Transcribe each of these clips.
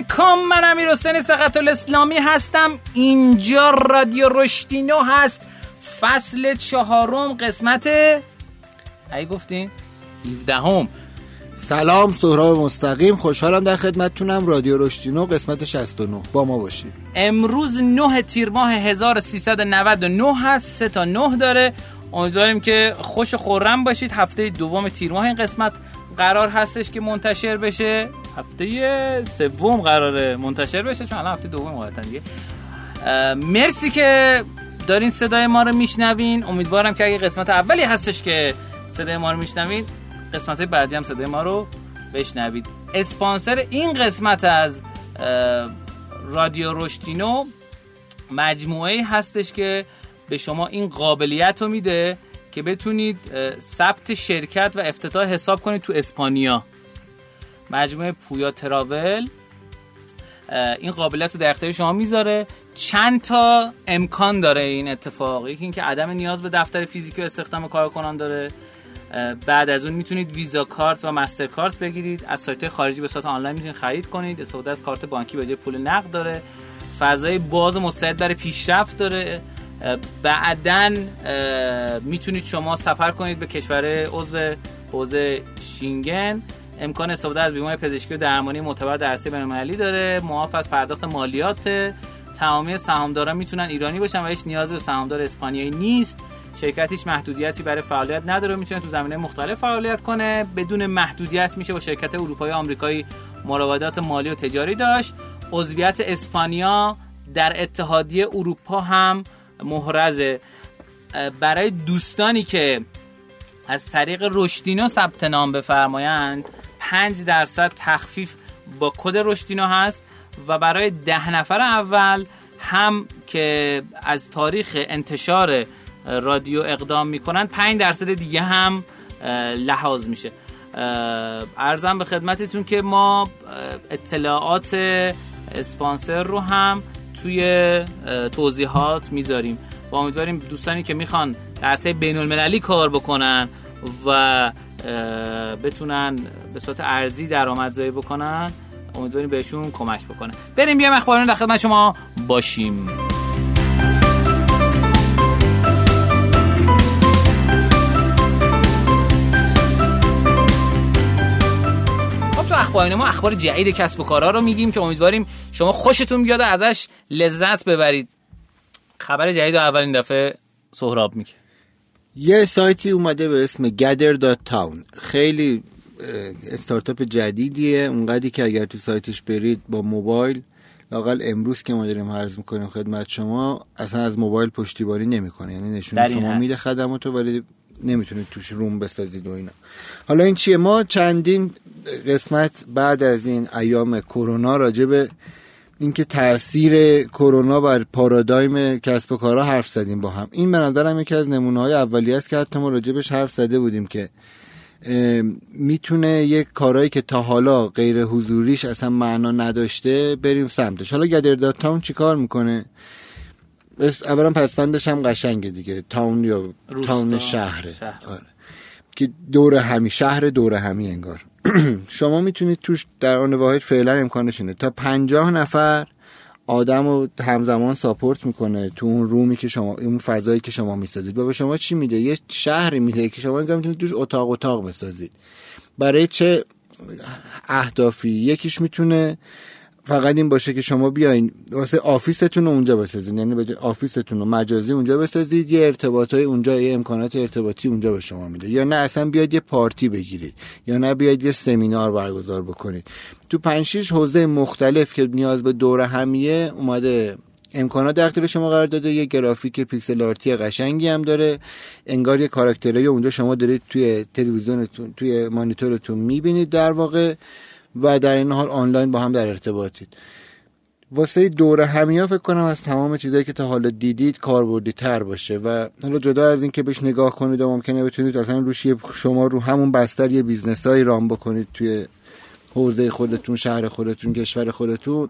علیکم من امیر حسین سقط الاسلامی هستم. اینجا رادیو رشدینو هست. فصل چهارم قسمت ای گفتین؟ 17 هم. سلام سهراب مستقیم. خوشحالم در خدمتتونم. رادیو رشدینو قسمت 69 با ما باشید. امروز 9 تیر ماه 1399 هست. سه تا 9 داره. امیدواریم که خوش و خورم باشید. هفته دوم تیر ماه این قسمت. قرار هستش که منتشر بشه. هفته سوم قراره منتشر بشه چون الان هفته دوم واقعا دیگه. مرسی که دارین صدای ما رو میشنوین. امیدوارم که اگه قسمت اولی هستش که صدای ما رو میشنوین قسمت های بعدی هم صدای ما رو بشنوید. اسپانسر این قسمت از رادیو رشتینو مجموعه هستش که به شما این قابلیت رو میده. که بتونید ثبت شرکت و افتتاح حساب کنید تو اسپانیا. مجموعه پویا تراول این قابلیت رو در اختیار شما می‌ذاره. چند تا امکان داره این اتفاق. یکی اینکه عدم نیاز به دفتر فیزیکی و استخدام کارکنان داره. بعد از اون می‌تونید ویزا کارت و مستر کارت بگیرید. از سایت خارجی به صورت آنلاین می‌تونید خرید کنید. استفاده از کارت بانکی به جای پول نقد داره. فضای باز مستعد برای پیشرفت داره. بعدا می‌تونید شما سفر کنید به کشور عضو حوزه شینگن. امکان استفاده از بیمه پزشکی و درمانی معتبر در عرصه بین‌المللی داره. معاف از پرداخت مالیات تمامی سهامداران می‌تونن ایرانی باشن و هیچ نیاز به سهامدار اسپانیایی نیست. شرکت هیچ محدودیتی برای فعالیت نداره می‌تونه تو زمینه مختلف فعالیت کنه. بدون محدودیت میشه با شرکت اروپایی آمریکایی مراودات مالی و تجاری داشت. عضویت اسپانیا در اتحادیه اروپا هم محرزه برای دوستانی که از طریق رشدینو ثبت نام بفرمایند 5 درصد تخفیف با کد رشدینو هست و برای ده نفر اول هم که از تاریخ انتشار رادیو اقدام می‌کنن 5 درصد دیگه هم لحاظ میشه. ارزم به خدمتتون که ما اطلاعات اسپانسر رو هم توی توضیحات می‌ذاریم. و امیدواریم دوستانی که می‌خوان در بین المللی کار بکنن و بتونن به صورت ارزی درآمدزایی بکنن امیدواریم بهشون کمک بکنه. بریم بیایم اخبارون در خدمت شما باشیم. اخبار ما اخبار جدید کسب و کارها رو میگیم که امیدواریم شما خوشتون بیاد ازش لذت ببرید. خبر جدید اولین دفعه سهراب میگه. یه سایتی اومده به اسم gather.town خیلی استارتاپ جدیدیه. اونقدری که اگر تو سایتش برید با موبایل لاقل امروز که ما داریم عرض می‌کنیم خدمت شما اصلا از موبایل پشتیبانی نمی‌کنه. یعنی نشون شما میده خدماتو ولی نمی‌تونید توش روم بسازید و اینا. حالا این چیه؟ ما چندین قسمت بعد از این ایام کرونا راجع به اینکه تاثیر کرونا بر پارادایم کسب و کارها حرف زدیم با هم. این به نظرم یکی از نمونه های اولیه است که حتی ما راجبش حرف زده بودیم که می‌تونه یک کارهایی که تا حالا غیر حضوریش اصلا معنا نداشته بریم سمتش. حالا گدر تاون چی کار می‌کنه؟ اولا پسفندش هم قشنگه دیگه. تاون یا تاون شهره. آره. که دور همی شهر دور همی انگار. شما می‌تونید توش در آن واحد فعلا امکانش اینه تا پنجاه نفر آدم رو همزمان ساپورت می‌کنه تو اون رومی که شما اون فضایی که شما می‌سازید. و به شما چی میده؟ یه شهری میده که شما می‌تونید توش اتاق اتاق بسازید. برای چه اهدافی؟ یکیش می‌تونه فقط این باشه که شما بیاین واسه office تون رو اونجا بسازید یعنی به office تون رو مجازی اونجا بسازید یه ارتباط های اونجا یه امکانات ارتباطی اونجا به شما میده. یا نه اصلا بیاید یه پارتی بگیرید یا نه بیاید یه سمینار برگزار بکنید. تو پنج شیش حوزه مختلف که نیاز به دور همیه اومده امکانات در شما قرار داده یه گرافیک pixel art ی قشنگی هم داره انگار یه کاراکترایی اونجا شما دارید توی تلویزیونتون توی مانیتورتون می‌بینید در واقع. و در این حال آنلاین با هم در ارتباطید. واسه دور همیا فکر کنم از تمام چیزایی که تا حالا دیدید کاربردی تر باشه و حالا جدا از این که بهش نگاه کنید و ممکنه بتونید اصلا روش شما رو همون بستر یه business های run بکنید توی حوزه خودتون شهر خودتون کشور خودتون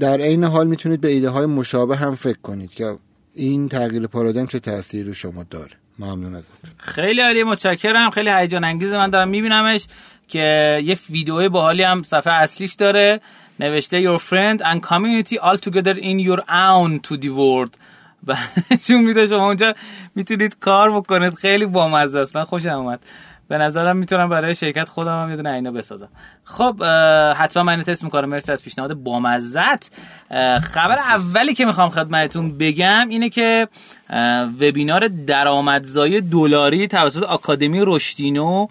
در عین حال می‌تونید به ایده های مشابه هم فکر کنید که این تغییر پارادایم چه تأثیری رو شما داره. ممنون ازت خیلی عالی متشکرم. خیلی هیجان انگیز من دارم میبینمش. که یه ویدیو باحالی هم صفحه اصلیش داره نوشته your friend and community all together in your own to the world. و نشون میده شما اونجا می‌تونید کار بکنید. خیلی بامزه است. من خوشم اومد. به نظرم می‌تونم برای شرکت خودم هم یه دونه اینا بسازم. خب حتما من تست می‌کنم. مرسی از پیشنهاد بامزت خبر اولی که می‌خوام خدمتتون بگم اینه که وبینار درآمدزایی دلاری توسط آکادمی رشدینو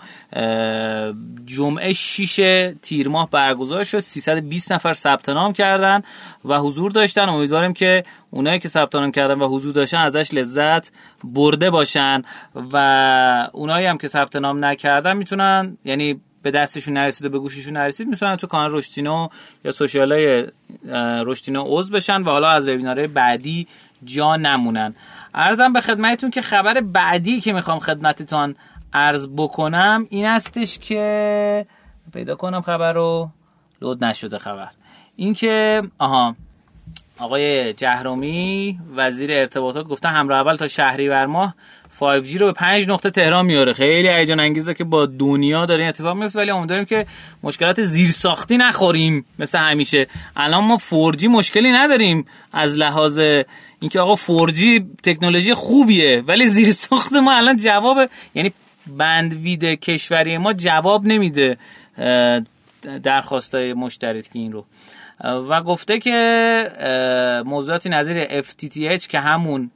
جمعه 6 تیر ماه برگزار شد. 320 نفر ثبت نام کردن و حضور داشتن. امیدواریم که اونایی که ثبت نام کردن و حضور داشتن ازش لذت برده باشن و اونایی هم که ثبت نام نکردن می‌تونن یعنی به دستشون نرسید و به گوششون نرسید می‌تونن تو کانال رشتینو یا سوشیال های رشتینو عضو بشن و حالا از وبینارهای بعدی جا نمونن. ارزم به خدمتتون که خبر بعدی که می‌خوام خدمتتون ارز بکنم این استش که پیدا کنم خبر رو لود نشده خبر. این که آها آقای جهرومی وزیر ارتباطات گفته همراه اول تا شهریور ماه 5G رو به 5 نقطه تهران میاره. خیلی هیجان انگیزه که با دنیا داره این اتفاق میفته ولی امیدواریم که مشکلات زیرساختی نخوریم مثل همیشه. الان ما 4G مشکلی نداریم از لحاظ اینکه آقا 4G تکنولوژی خوبیه ولی زیرساخت ما الان جواب یعنی بندوید کشوری ما جواب نمیده درخواستای مشترک این رو. و گفته که موضوعاتی نظیر FTTH که همون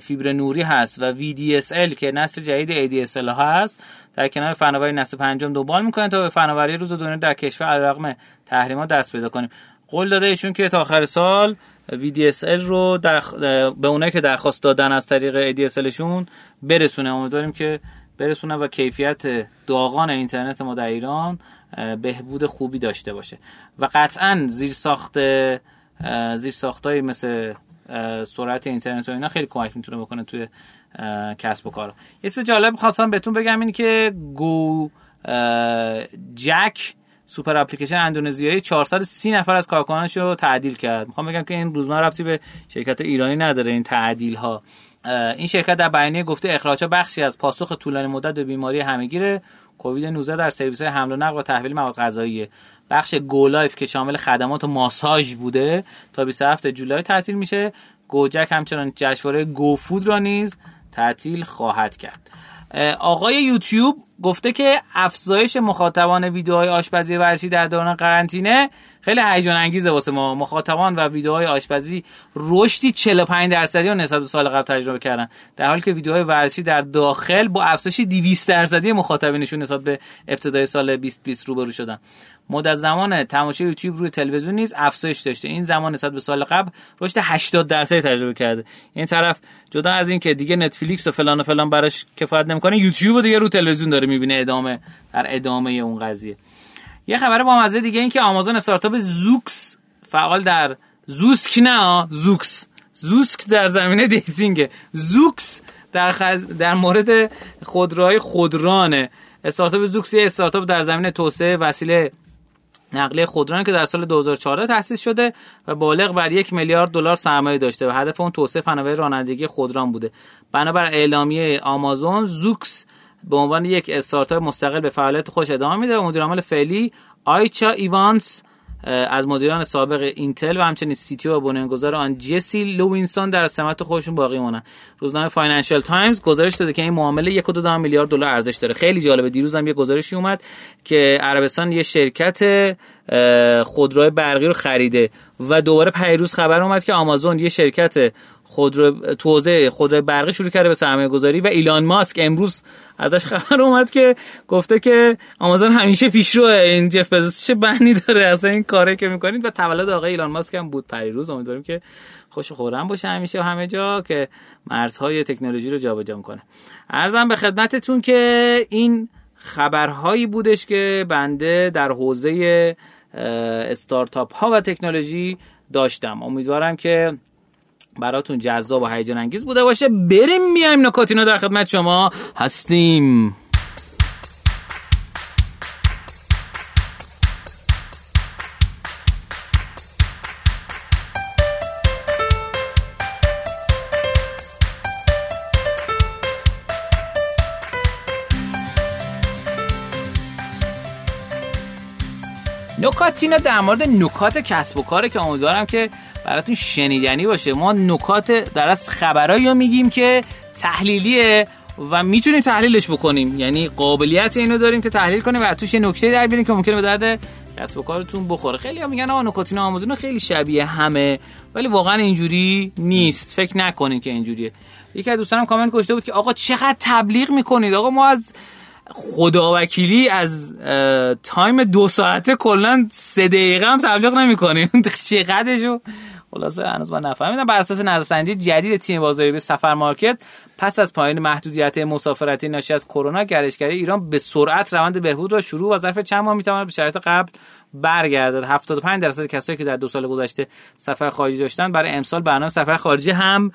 فیبر نوری هست و VDSL که نسل جدید ADSL هست در کنار فناوری نسل پنجم دنبال می‌کنن تا به فناوری روز دنیا در کشور علیرغم تحریمات دست پیدا کنیم. قول داده ایشون که تا آخر سال VDSL رو در به اونایی که درخواست دادن از طریق ADSLشون برسونه. امیدواریم که برسونه و کیفیت داغان اینترنت ما در ایران بهبود خوبی داشته باشه. و قطعا زیر ساخت زیر ساختای مثل سرعت اینترنت و اینا خیلی کمک می‌تونه بکنه توی کسب و کار. یه چیز جالب خواستم بهتون بگم اینه که گو جک سوپر اپلیکیشن اندونزیایی 430 نفر از کارکنانش رو تعدیل کرد. می‌خوام بگم که این روزمره ربطی به شرکت ایرانی نداره این تعدیل ها این شرکت در بیانیه گفته اخراج بخشی از پاسخ طولانی مدت به بیماری همه‌گیر کووید 19 در سرویس های حمل و نقل و تحویل مواد غذایی بخش گولایف که شامل خدمات و ماساژ بوده تا 27 جولای تعطیل میشه. گوجک همچنان جشنواره گوفود را نیز تعطیل خواهد کرد. آقای یوتیوب گفته که افزایش مخاطبان ویدیوهای آشپزی ورزشی در دوران قرنطینه خیلی هیجان انگیزه واسه ما. مخاطبان و ویدیوهای آشپزی رشدی 45 درصدی رو نسبت به سال قبل تجربه کردن. در حالی که ویدیوهای ورزشی در داخل با افزایش 200 درصدی مخاطبینشون نسبت به ابتدای سال 2020 روبرو شدن. مدت زمان تماشای یوتیوب روی تلویزیون نیز افزایش داشته. این زمان نسبت به سال قبل رشد 80 درصدی تجربه کرده. این طرف جدا از این که دیگه نتفلیکس و فلان و فلان براش کفایت نمی‌کنه یوتیوب دیگه رو تلویزیون داره می‌بینه ادامه در ادامه اون قضیه. یه خبر با مزه دیگه این که آمازون استارتاپ زوکس فعال در زوسک نه زوکس. زوسک در زمینه dating. زوکس در, خز... در مورد خودروهای خودرانه استارتاپ زوکس یه استارتاپ در زمینه توسعه وسیله نقلیه خودران که در سال 2014 تأسیس شده و بالغ بر یک میلیارد دلار سرمایه داشته و هدف اون توسعه فناوری رانندگی خودران بوده. بنابر اعلامیه آمازون زوکس به عنوان یک استارتاپ مستقل به فعالیت خودش ادامه میده و مدیر عامل فعلی آیچا ایوانس از مدیران سابق اینتل و همچنین CTO و بنیانگذار آن جسی لوینسون در سمت خودشون باقی مونن. روزنامه فاینانشال تایمز گزارش داده که این معامله 1.2 میلیارد دلار ارزش داره. خیلی جالبه. دیروز هم یه گزارشی اومد که عربستان یه شرکت خودروی برقی رو خریده و دوباره پیروز خبر اومد که آمازون یه شرکت خودرو تو خودروی برقی شروع کرده به سرمایه گذاری و ایلان ماسک امروز ازش خبر اومد که گفته که آمازون همیشه پیشروه. این جف بزوس چه بنی داره؟ اصلا این کاره که می‌کنید؟ و تولد آقای ایلان ماسک هم بود پریروز امیدواریم که خوش خورم باشه همیشه و همه جا که مرزهای تکنولوژی رو جابجا می‌کنه. ارزم به خدمتتون که این خبرهایی بودش که بنده در حوزه استارتاپ ها و تکنولوژی داشتم. امیدوارم که براتون جذاب و هیجان انگیز بوده باشه. بریم میایم نکاتینو در خدمت شما هستیم. نکات اینا در مورد نکات کسب و کاره که امیدوارم که براتون شنیدنی باشه. ما نکات در از خبرایی میگیم که تحلیلیه و می‌تونیم تحلیلش بکنیم. یعنی قابلیت اینو داریم که تحلیل کنیم و توش یه نکته در بیاریم که ممکنه به درد کسب و کارتون بخوره. خیلی ها میگن آقا نکاتین آموزون خیلی شبیه همه ولی واقعا اینجوری نیست. فکر نکنید که اینجوریه. یکی از دوستانم کامنت گذاشته بود که آقا چقدر تبلیغ می‌کنید؟ آقا ما از خداوکیلی از time دو ساعته کلا سه دقیقه هم تبلیغ نمی‌کنیم چقدرشو؟ خلاصه هنوز من نفهمیدم. بر اساس نظرسنجی جدید تیم بازاریابی سفرمارکت پس از پایان محدودیت مسافرتی ناشی از کرونا گردشگری ایران به سرعت روند بهبود را شروع و ظرف چند ماه می‌تواند به شرایط قبل برگردد. 75 درصد کسایی که در دو سال گذشته سفر خارجی داشتن برای امسال برنامه سفر خارجی هم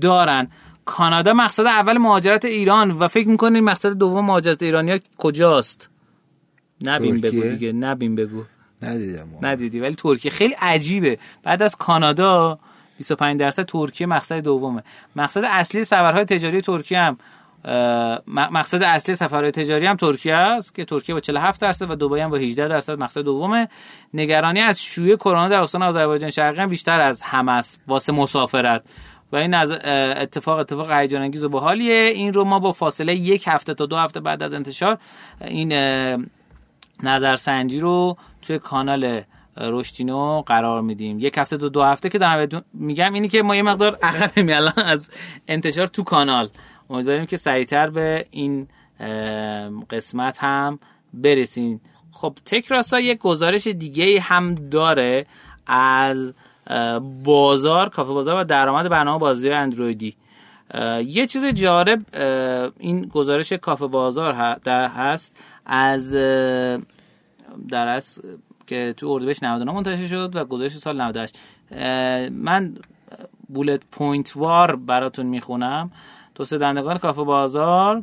دارن کانادا مقصد اول مهاجرت ایران و فکر می‌کنین مقصد دوم مهاجرت ایرانیا کجاست؟ نبین بگو دیگه نبین بگو. ندیدم ندیدی ولی ترکیه خیلی عجیبه. بعد از کانادا 25 درصد ترکیه مقصد دومه. مقصد اصلی سفرهای تجاری ترکیه هم مقصد اصلی سفرهای تجاری هم ترکیه است که ترکیه با 47 درصد و دبی هم با 18 درصد مقصد دومه. نگرانی از شیوع کرونا در استان آذربایجان شرقی هم بیشتر از همه است. واسه مسافرت. و این اتفاق اتفاق هیجان انگیز و باحالیه. این رو ما با فاصله یک هفته تا دو هفته بعد از انتشار این نظرسنجی رو توی کانال رشتینو قرار میدیم. یک هفته تا دو هفته که دارم میگم اینی که ما یه مقدار عقب الان از انتشار تو کانال. امیدواریم که سریعتر به این قسمت هم برسین. خب تکراسا یک گزارش دیگه هم داره از بازار کافه بازار و درآمد برنامه بازی اندرویدی. یه چیز جالب این گزارش کافه بازار هست. از در از که تو اردیبهشت 99 منتشر شد و گزارش سال 98 من bullet point وار براتون می‌خونم. توسعه دهندگان کافه بازار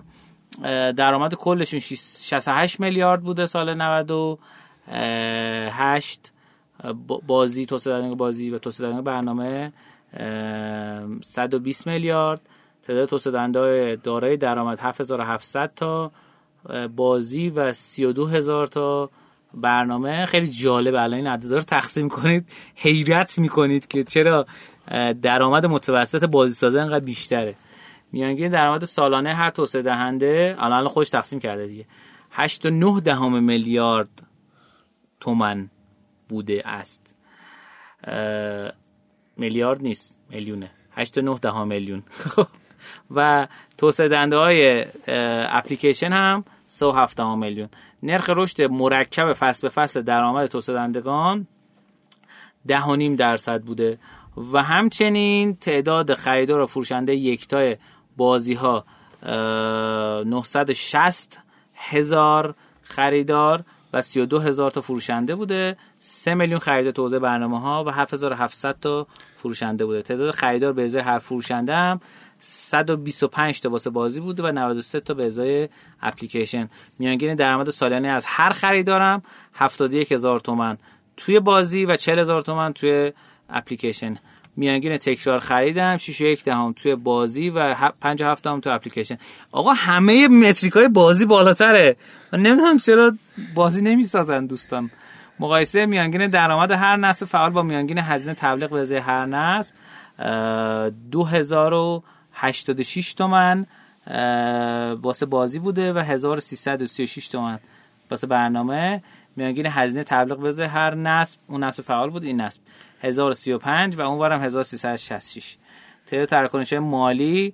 درآمد کلشون 68 میلیارد بوده سال 98 بازی توسعه بازی و توسعه برنامه 120 میلیارد. تعداد توسعه دهنده دارای درآمد 7700 تا بازی و 32 هزار تا برنامه. خیلی جالب. الان این عدد رو تقسیم کنید. حیرت می‌کنید که چرا درآمد متوسط بازی سازه انقدر بیشتره. میانگین درآمد سالانه هر توسعه دهنده الان خودش تقسیم کرده دیگه. 8 9 دهم میلیارد تومن. بوده است. میلیارد نیست میلیونه. 8 9 دهم میلیون. و توسعه دهنده های اپلیکیشن هم 3.7 میلیون. نرخ رشد مرکب فصل به فصل درآمد توسعه دهندگان 10.5 درصد بوده. و همچنین تعداد خریدار و فروشنده یکتای بازی ها 960 هزار خریدار و 32 هزار تا فروشنده بوده. 3 میلیون خرید توزیع برنامه ها و 7700 تا فروشنده بوده. تعداد خریدار به ازای هر فروشنده هم 125 تا واسه بازی بوده و 93 تا به ازای اپلیکیشن. میانگین درآمد سالانه از هر خریدارم 71000 هزار تومن توی بازی و 40 هزار تومن توی اپلیکیشن. میانگین تکرار خریدم 6 یک دهم توی بازی و 57 دهم توی اپلیکیشن. آقا همه متریک های بازی بالاتره. من نمی‌دونم چرا بازی نمی‌سازن دوستان. مقایسه میانگین درآمد هر نصب فعال با میانگین هزینه تبلیغ به هر نصب 2086 تومن واسه بازی بوده و 1336 تومن. واسه برنامه میانگین هزینه تبلیغ به هر نصب اون نصب فعال بود این نصب 1035 و اونورم 1366 تعداد تراکنش مالی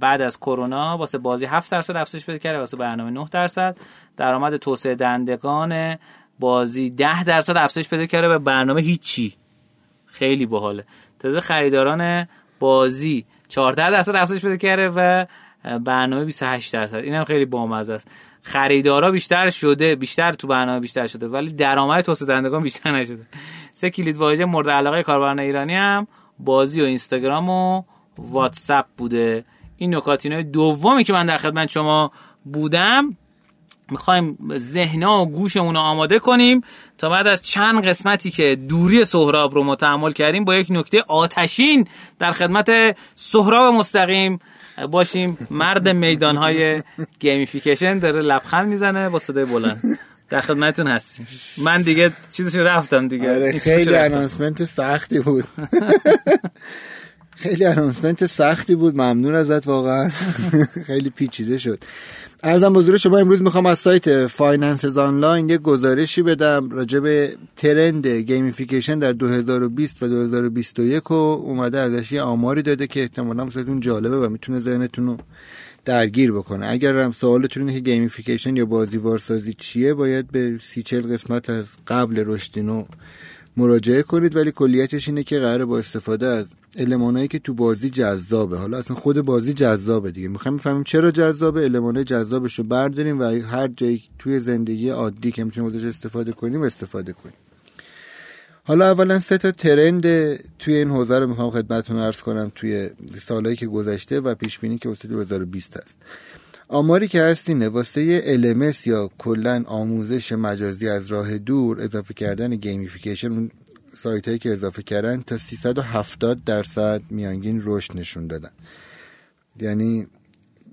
بعد از کرونا واسه بازی 7 درصد افزایش پیدا کرده واسه برنامه 9 درصد. درآمد توسعه دهندگان بازی 10 درصد افزایش پیدا کرده و برنامه هیچی. خیلی باحاله. تعداد خریداران بازی 14 درصد افزایش پیدا کرده و برنامه 28 درصد. اینم خیلی بامزه است. خریدارا بیشتر شده بیشتر تو برنامه بیشتر شده ولی درآمد توسعه دهندگان بیشتر نشده. سه کلید واژه مورد علاقه کاربران ایرانی هم. بازی و اینستاگرام و واتساپ بوده. این نکاتینای دومی که من در خدمت شما بودم. می‌خوایم ذهنا و گوشمون رو آماده کنیم تا بعد از چند قسمتی که دوری سهراب رو متحمل کردیم با یک نکته آتشین در خدمت سهراب مستقیم باشیم. مرد میدان های gamification داره لبخند می‌زنه با صدای بلند. در خدمتتون هستیم. من دیگه چیزش رفتم دیگه. آره خیلی announcement سختی بود. خیلی announcement سختی بود. ممنون ازت واقعا. خیلی پیچیده شد. عرضم به حضور شما امروز می‌خوام از سایت FinancesOnline یه گزارشی بدم راجع به trend gamification در 2020 و 2021 و اومده ازش یه آماری داده که احتمالا واسهتون جالبه و می‌تونه ذهنتون رو درگیر بکنه. اگر هم سوالتون اینه که gamification یا بازیوارسازی چیه باید به سی چل قسمت از قبل رشدینو مراجعه کنید ولی کلیتش اینه که قراره با استفاده از المانایی که تو بازی جذابه. حالا اصلا خود بازی جذابه دیگه. می‌خوایم بفهمیم چرا جذابه؟ المانای جذابش رو برداریم و هر جایی توی زندگی عادی که می‌تونیم ازش استفاده کنیم استفاده کنیم. حالا اولا سه تا trend توی این حوزه رو می‌خوام خدمتتون عرض کنم توی سالهایی که گذشته و پیش بینی که واسه 2020 هست. آماری که هست اینه واسه LMS یا کلا آموزش مجازی از راه دور اضافه کردن gamification سایت هایی که اضافه کردن تا 370 درصد میانگین رشد نشون دادن. یعنی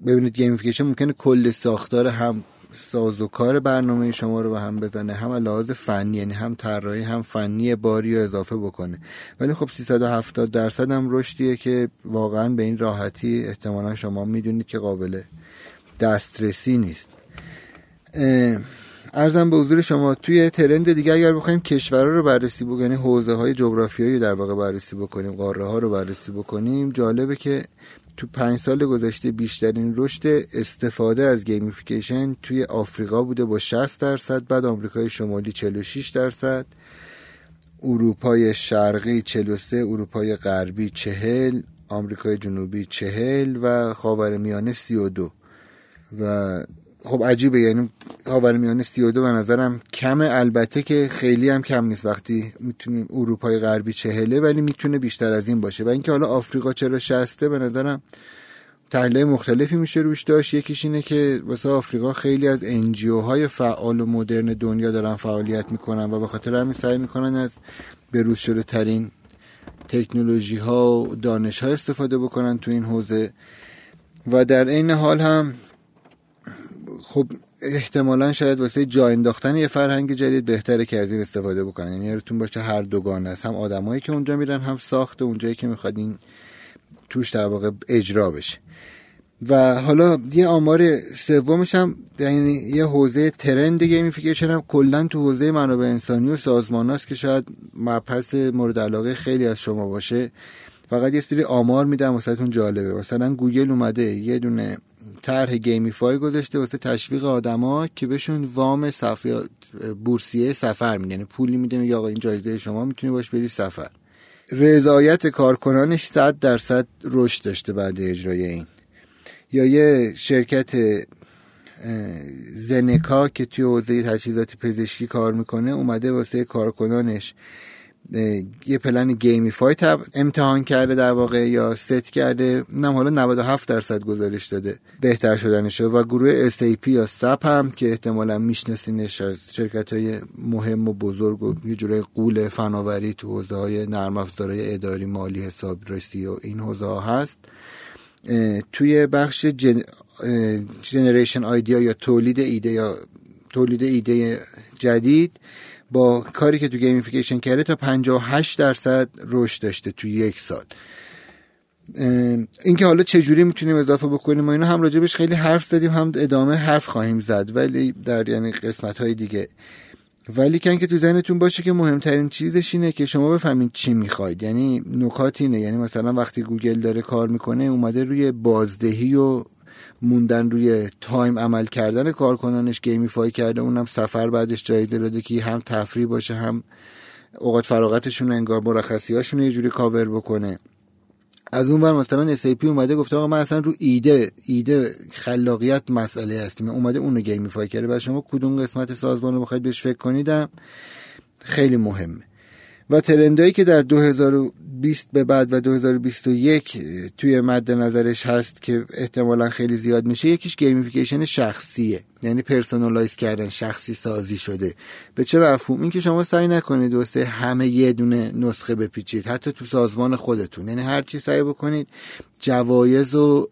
ببینید gamification ممکنه کل ساختار هم ساز و کار برنامه شما رو به هم بزنه هم لحاظ فنی یعنی هم طراحی هم فنی باری رو اضافه بکنه. ولی خب 370 درصد هم رشدیه که واقعا به این راحتی احتمالا شما می‌دونید که قابل دسترسی نیست. عرضم به حضور شما توی trend دیگه اگر بخوایم کشورها رو بررسی بکنیم یعنی حوزه های جغرافیایی در واقع بررسی بکنیم قاره ها رو بررسی بکنیم جالبه که تو پنج سال گذشته بیشترین رشد استفاده از gamification توی آفریقا بوده با 60 درصد بعد آمریکای شمالی 46 درصد اروپای شرقی 43 اروپای غربی 40 آمریکای جنوبی 40 و خاورمیانه 32 و خب عجیبه یعنی خاورمیانه 32 به نظرم کمه. البته که خیلی هم کم نیست وقتی می‌تونیم اروپای غربی چهله ولی می‌تونه بیشتر از این باشه. و اینکه حالا آفریقا چرا شسته به نظرم تحلیل مختلفی میشه روش داشت. یکیش اینه که واسه آفریقا خیلی از انجیو های فعال و مدرن دنیا دارن فعالیت می‌کنن و به خاطر همین سعی می‌کنن از بروز شده ترین تکنولوژی ها و دانش ها استفاده بکنن تو این حوزه. و در عین حال هم خب احتمالا شاید واسه جا انداختن یه فرهنگ جدید بهتره که از این استفاده بکنن. یعنی یادتون باشه هر دوگان است. هم آدمایی که اونجا میرن هم ساخت اونجایی که می‌خواد این توش در واقع اجرا بشه. و حالا یه آمار سومش هم یعنی یه حوزه trend gamification هم کلا تو حوزه منابع انسانی و سازمان که شاید مبحث مورد علاقه خیلی از شما باشه. فقط یه سری آمار میدم واسهتون جالبه. مثلا گوگل اومده یه دونه طرح gamify گذاشته واسه تشویق آدما که بهشون وام صفحه بورسیه سفر میده. یعنی پولی میده یا آقا این جایزه شما می‌تونی باش بری سفر. رضایت کارکنانش 100 درصد رشد داشته بعد اجرای این. یا یه شرکت زنکا که توی حوزه تجهیزات پزشکی کار می‌کنه اومده واسه کارکنانش یه plan gamify امتحان کرده در واقع یا ست کرده نم حالا 97 درصد گزارش داده. بهتر شدنشه و گروه SAP یا سپ هم که احتمالا میشناسینش از شرکت های مهم و بزرگ و یه جوره غول فناوری تو حوزه های نرم اداری مالی حسابرسی و این حوزه ها هست توی بخش gen... generation idea یا تولید ایده یا تولید ایده جدید با کاری که تو gamification کرده تا 58 درصد رشد داشته تو یک سال. اینکه حالا چجوری می‌تونیم اضافه بکنیم ما اینو هم راجبش خیلی حرف زدیم هم ادامه حرف خواهیم زد ولی در یعنی قسمت های دیگه. ولیکن که تو ذهنتون باشه که مهمترین چیزش اینه که شما بفهمید چی می‌خواید. یعنی نکات اینه. یعنی مثلا وقتی گوگل داره کار می‌کنه اومده روی بازدهی و موندن روی time عمل کردن کارکنانش gamify کرده اونم سفر بعدش جایزه داده که هم تفریح باشه هم اوقات فراغتشون انگار مرخصی یه جوری کاور بکنه. از اون ور مثلا SAP اومده گفته آقا من اصلا رو ایده ایده خلاقیت مسئله هستیم. اومده اونو gamify کرده. و شما کدوم قسمت سازمان رو بخواید بهش فکر کنید هم خیلی مهمه. و trend ایی که در 2020 به بعد و 2021 توی مد نظرش هست که احتمالا خیلی زیاد میشه. یکیش gamification شخصیه. یعنی personalize کردن شخصی سازی شده. به چه مفهوم؟ این که شما سعی نکنید واسه همه یه دونه نسخه بپیچید. حتی تو سازمان خودتون. یعنی هر چی سعی بکنید جوایز و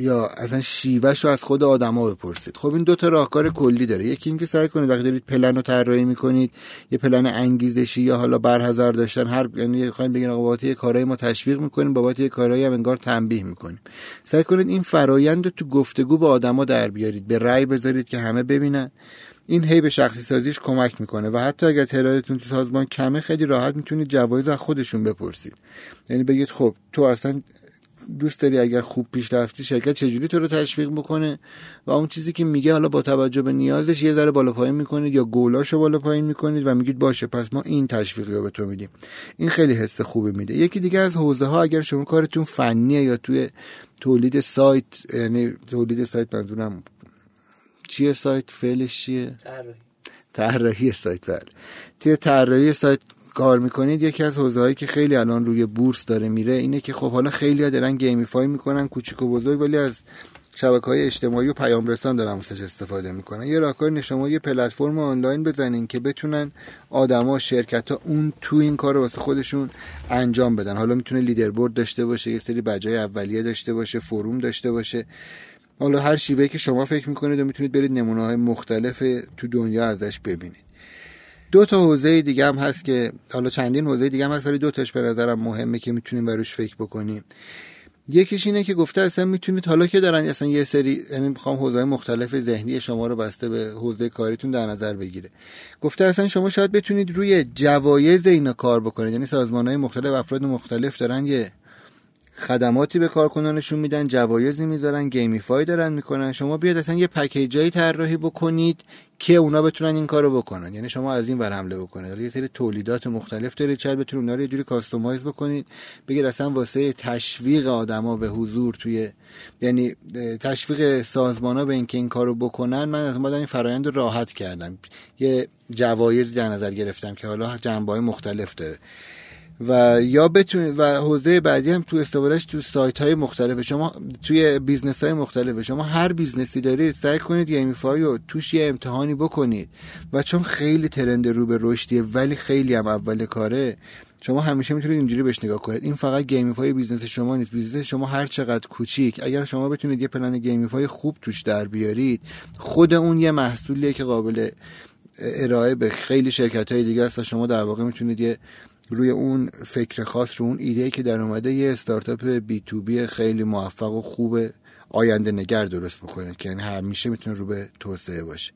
یا اصلا شیوهش رو از خود آدما بپرسید. خب این دو تا راهکار کلی داره. یکی اینکه سعی کنید وقتی دارید پلن رو طراحی می‌کنید یه پلن انگیزشی یا حالا برحذر داشتن هر یعنی خواهیم بگین آقا بابت یه کارایی ما تشویق می‌کنیم بابت یه کارایی هم انگار تنبیه می‌کنیم. سعی کنید این فرایند رو تو گفتگو با آدما در بیارید به رأی بذارید که همه ببینن. این هی به شخصی سازیش کمک می‌کنه و حتی اگر تعدادتون تو سازمان کمه خیلی راحت می‌تونید جوایز از خودشون بپرسید. یعنی بگید خب تو اصلا دوست داری اگر خوب پیش رفتی شرکت چجوری تو رو تشویق بکنه و اون چیزی که میگه حالا با توجه به نیازش یه ذره بالا پایین می‌کنید یا گولاشو بالا پایین می‌کنید و میگید باشه پس ما این تشویقی رو به تو میدیم. این خیلی حس خوبی میده. یکی دیگه از حوزه ها اگر شما کارتون فنیه یا توی تولید سایت یعنی تولید سایت منظورم چیه سایت؟ فعلش چیه؟ طراحی سایت بله. توی طراحی سایت کار می‌کنید یکی از حوزه هایی که خیلی الان روی بورس داره میره اینه که خب حالا خیلی ها دارن gamify می‌کنن کوچیک و بزرگ ولی از شبکه های اجتماعی و پیام رسان دارن ازش استفاده می‌کنن. یه راهکار شما یه پلتفرم آنلاین بزنین که بتونن آدما شرکت ها اون تو این کار رو واسه خودشون انجام بدن. حالا می‌تونه لیدربورد داشته باشه یه سری بجای اولیه داشته باشه فروم داشته باشه. حالا هر شیوهی که شما فکر می‌کنید و می‌تونید برید نمونه های مختلف تو دنیا ازش ببینید. دو تا حوزه دیگه هم هست که حالا چندین حوزه دیگه هم هست ولی دو تاش به نظرم مهمه که می‌تونیم بروش فکر بکنیم. یکیش اینه که گفته اصلا می‌تونید حالا که دارن اصلا یه سری یعنی می‌خوام حوزه مختلف ذهنی شما رو بسته به حوزه کاریتون در نظر بگیره. گفته اصلا شما شاید بتونید روی جوایز اینا کار بکنید. یعنی سازمان های مختلف افراد مختلف دارن یه خدماتی به کارکنانشون میدن جوایزی می‌ذارن gamify دارن می‌کنن. شما بیاید اصلا یه package ایی طراحی بکنید که اونا بتونن این کارو بکنن. یعنی شما از این ور حمله بکنید. یه سری تولیدات مختلف دارید. شاید بتونید اونا رو یه جوری customize بکنید. بگید اصلا واسه تشویق آدما به حضور توی یعنی تشویق سازمانا به اینکه این کارو بکنن من از این فرایند رو راحت کردم. یه جوایزی در نظر گرفتم که حالا جنبه مختلف داره. و یا بتونید و حوزه بعدی هم تو استفادهش تو سایت های مختلف شما توی business های مختلف شما هر business ی دارید سعی کنید gamify رو توش یه امتحانی بکنید. و چون خیلی trend رو به رشدیه ولی خیلی هم اول کاره شما همیشه می‌تونید اینجوری بهش نگاه کنید. این فقط gamify business شما نیست. business شما هر چقدر کوچیک اگر شما بتونید یه plan gamify خوب توش در بیارید خود اون یه محصولیه که قابل ارائه به خیلی شرکت های دیگه است و شما در واقع می‌تونید یه روی اون فکر خاص رو اون ایده که در اومده یه استارتاپ بی تو بی خیلی موفق و خوب آینده نگر درست بکنه که یعنی همیشه می‌تونه رو به توسعه باشه.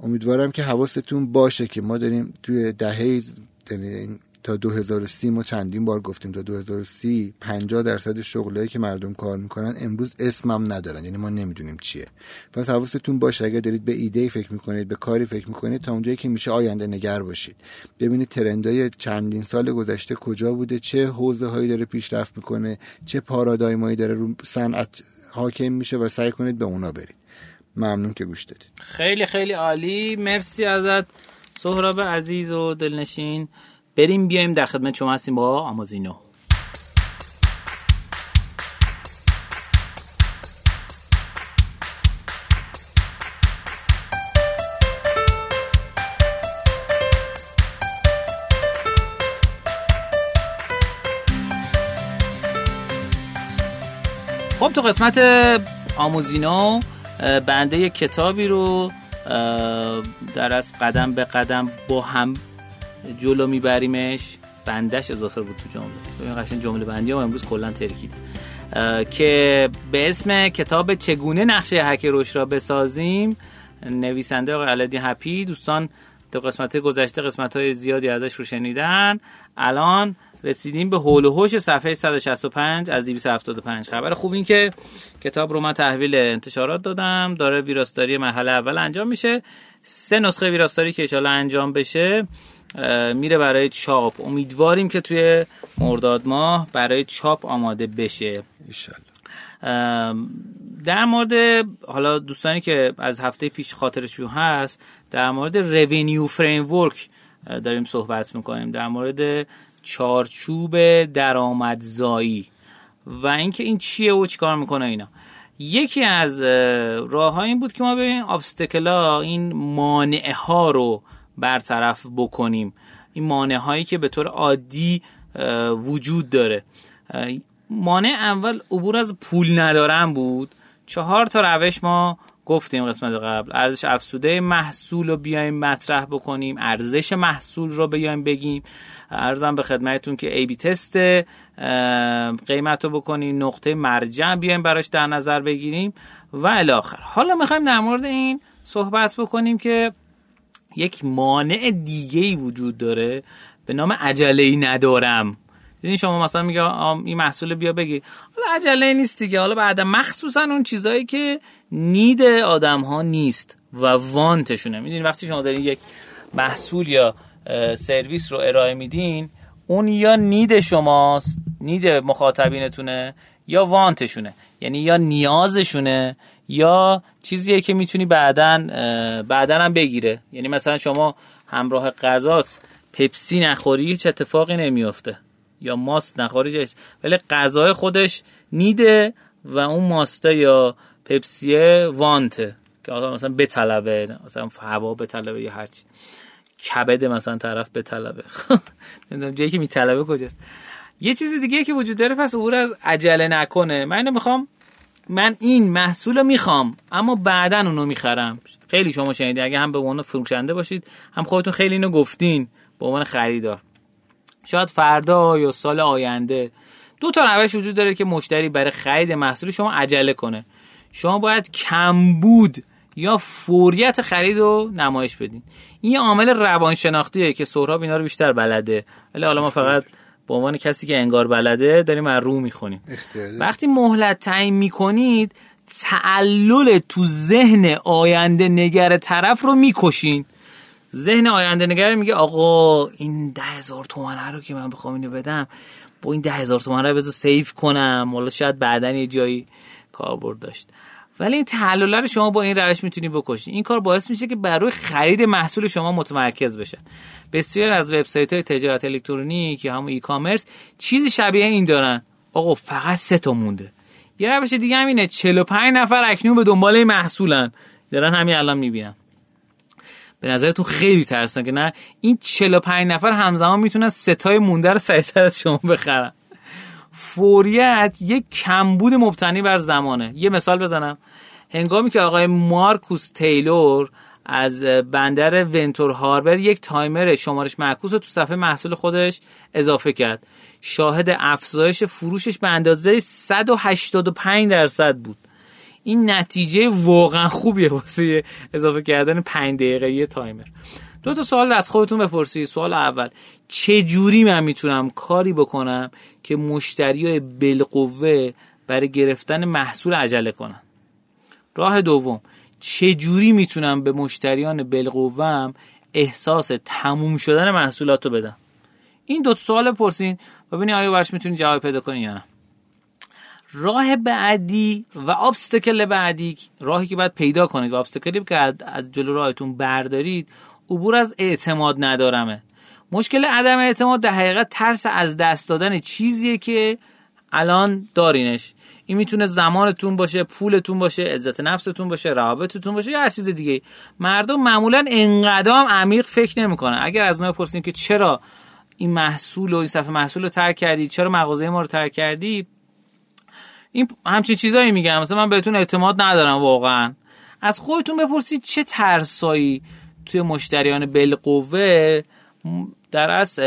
امیدوارم که حواستون باشه که ما داریم توی دهه یعنی تا 2030 ما چندین بار گفتیم تا 2030 50 درصد شغلایی که مردم کار می‌کنن امروز اسمم ندارن. یعنی ما نمی‌دونیم چیه. پس حواستون باشه اگر دارید به ایده فکر می‌کنید به کاری فکر می‌کنید تا اونجایی که میشه آینده نگر باشید. ببینید ترندای چندین سال گذشته کجا بوده چه حوزه هایی داره پیشرفت می‌کنه چه پارادایمایی داره رو صنعت حاکم میشه و سعی کنید به اونا برید. ممنون که گوش دادید. خیلی خیلی عالی. مرسی ازت. سهراب عزیز و دلنشین. بریم بیایم در خدمت شما هستیم با آمازینو. خب تو قسمت آموزینو بنده کتابی رو در از قدم به قدم با هم جلو میبریمش بندش اضافه بود تو جمله. ببین قشنگ جمله بندی هم امروز کلا ترکید که به اسم کتاب چگونه نقشه هک روش را بسازیم نویسنده آقای علدی هپی دوستان تو قسمت گذشته قسمت های زیادی ازش رو شنیدن. الان رسیدیم به حول و حوش صفحه 165 از 275 خبر خوب. این که کتاب رو من تحویل انتشارات دادم. داره ویراستاری مرحله اول انجام میشه. سه نسخه ویراستاری که ان انجام بشه. میره برای چاپ. امیدواریم که توی مرداد ماه برای چاپ آماده بشه. در مورد حالا دوستانی که از هفته پیش خاطرشون هست در مورد revenue framework داریم صحبت می‌کنیم. در مورد چارچوب درآمدزایی. و اینکه این چیه و چیکار می‌کنه اینا. یکی از راه ها این بود که ما ببینیم ابستکلا این مانعه ها رو برطرف بکنیم. این مانع هایی که به طور عادی وجود داره. مانع اول عبور از پول ندارم بود. چهار تا روش ما گفتیم قسمت قبل. ارزش افسوده محصول رو بیایم مطرح بکنیم. ارزش محصول رو بیایم بگیم. ارزم به خدمتتون که ای بی تست قیمت رو بکنیم. نقطه مرجع بیایم براش در نظر بگیریم. و الاخر حالا می‌خوایم در مورد این صحبت بکنیم که یک مانع دیگه ای وجود داره به نام عجله ای ندارم. یعنی شما مثلا میگه این محصول بیا بگی. حالا عجله نیست دیگه. حالا بعد مخصوصا اون چیزایی که نید آدم ها نیست و وانتشونه. می‌دونی وقتی شما دارین یک محصول یا سرویس رو ارائه میدین اون یا نید شماست نید مخاطبینتونه یا وانتشونه. یعنی یا نیازشونه یا چیزیه که می‌تونی بعدا بعدا هم بگیره. یعنی مثلا شما همراه غذات پپسی نخوری هیچ اتفاقی نمیافته. یا ماست نخوری ولی غذای خودش نیده و اون ماسته یا پپسیه وانته. که مثلا بطلبه مثلا هوا بطلبه یا هرچی. کبد مثلا طرف بطلبه. نمی‌دونم جایی که میطلبه کجاست. یه چیز دیگه که وجود داره پس عبور از عجله نکنه. من اینو می‌خوام من این محصول رو می‌خوام اما بعدا اونو می‌خرم. خیلی شما شنیدید اگه هم به عنوان فروشنده باشید هم خودتون خیلی اینو گفتین. به عنوان خریدار. شاید فردا یا سال آینده. دو تا روش وجود داره که مشتری برای خرید محصول شما عجله کنه. شما باید کمبود یا فوریت خرید رو نمایش بدین. این یه عامل روانشناختیه که سهراب اینا رو بیشتر بلده. ولی حالا ما فقط به عنوان کسی که انگار بلده داریم از رو می‌خونیم. وقتی مهلت تعیین می‌کنید تعلل تو ذهن آینده نگر طرف رو می‌کشین. ذهن آینده نگر میگه آقا این ده هزار تومنه رو که من بخوام اینو بدم با این ده هزار تومنه رو بذار سیف کنم. حالا شاید بعدا یه جایی کاربرد داشت. ولی این تحلل رو شما با این روش می‌تونی بکشید این کار باعث میشه که برای خرید محصول شما متمرکز بشه بسیار از وبسایت های تجارت الکترونیک یا همون ای کامرس چیزی شبیه این دارن. آقا فقط سه تا مونده. یه روش دیگه هم اینه 45 نفر اکنون به دنبال محصولن. دارن همین الان می‌بینم به نظرتون خیلی ترسن که نه؟ این 45 نفر همزمان می‌تونن ستای مونده رو سریعتر از شما بخرن. فوریت یک کمبود مبتنی بر زمانه. یه مثال بزنم. هنگامی که آقای مارکوس تیلور از برند Venture Harbour یک timer شمارش معکوس رو تو صفحه محصول خودش اضافه کرد. شاهد افزایش فروشش به اندازه 185 درصد بود. این نتیجه واقعا خوبیه واسه اضافه کردن 5 دقیقه تایمر. دو تا سوال از خودتون بپرسید. سوال اول چه جوری من می‌تونم کاری بکنم که مشتری های بالقوه برای گرفتن محصول عجله کنن؟ راه دوم چجوری می‌تونم به مشتریان بالقوهم احساس تموم شدن محصولات رو بدم؟ این دو سوال پرسین و ببینید آیا برش می‌تونید جواب پیدا کنید یا نه. راه بعدی و ابستکل بعدی راهی که باید پیدا کنید و ابستکلی که از جلو راهتون بردارید عبور از اعتماد ندارمه. مشکل عدم اعتماد در حقیقت ترس از دست دادن چیزیه که الان دارینش. این می‌تونه زمانتون باشه پولتون باشه عزت نفستون باشه روابطتون باشه یا هر چیز دیگه مردم معمولا انقدام عمیق فکر نمی‌کنن. اگر از ما بپرسیم که چرا این محصول و این صفحه محصول رو ترک کردی چرا مغازه ما رو ترک کردی؟ این همچین چیزایی میگم مثلا من بهتون اعتماد ندارم واقعا. از خودتون بپرسید چه ترسایی توی مشتریان بالقوه در از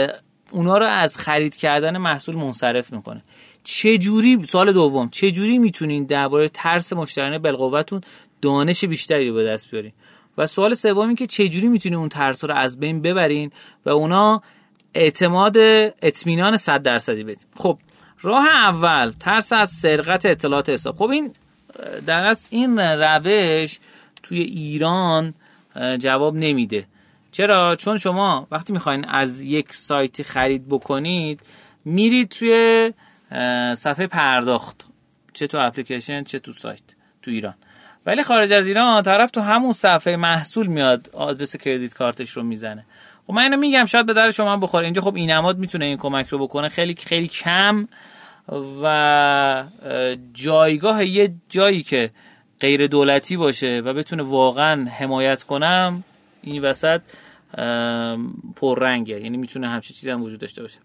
اونا رو از خرید کردن محصول منصرف می‌کنه. چجوری سال دوم چجوری می‌تونین درباره ترس مشتریان بالقوهتون دانش بیشتری به دست بیارین؟ و سوال سوم این که چجوری می‌تونین اون ترس رو از بین ببرین و اونا اعتماد اطمینان 100 درصدی بدین؟ خب راه اول ترس از سرقت اطلاعات حساب. خب این در از این روش توی ایران جواب نمیده. چرا؟ چون شما وقتی می‌خواین از یک سایتی خرید بکنید میرید توی صفحه پرداخت. چه تو اپلیکیشن چه تو سایت تو ایران. ولی خارج از ایران طرف تو همون صفحه محصول میاد آدرس کردیت کارتش رو می‌زنه. خب من اینو میگم شاید به در شما بخوره. اینجا خب این نماد می‌تونه این کمک رو بکنه. خیلی خیلی کم و جایگاه یه جایی که غیر دولتی باشه و بتونه واقعا حمایت کنم این وسط پررنگه. یعنی می‌تونه همچین چیزی هم وجود داشته باشه.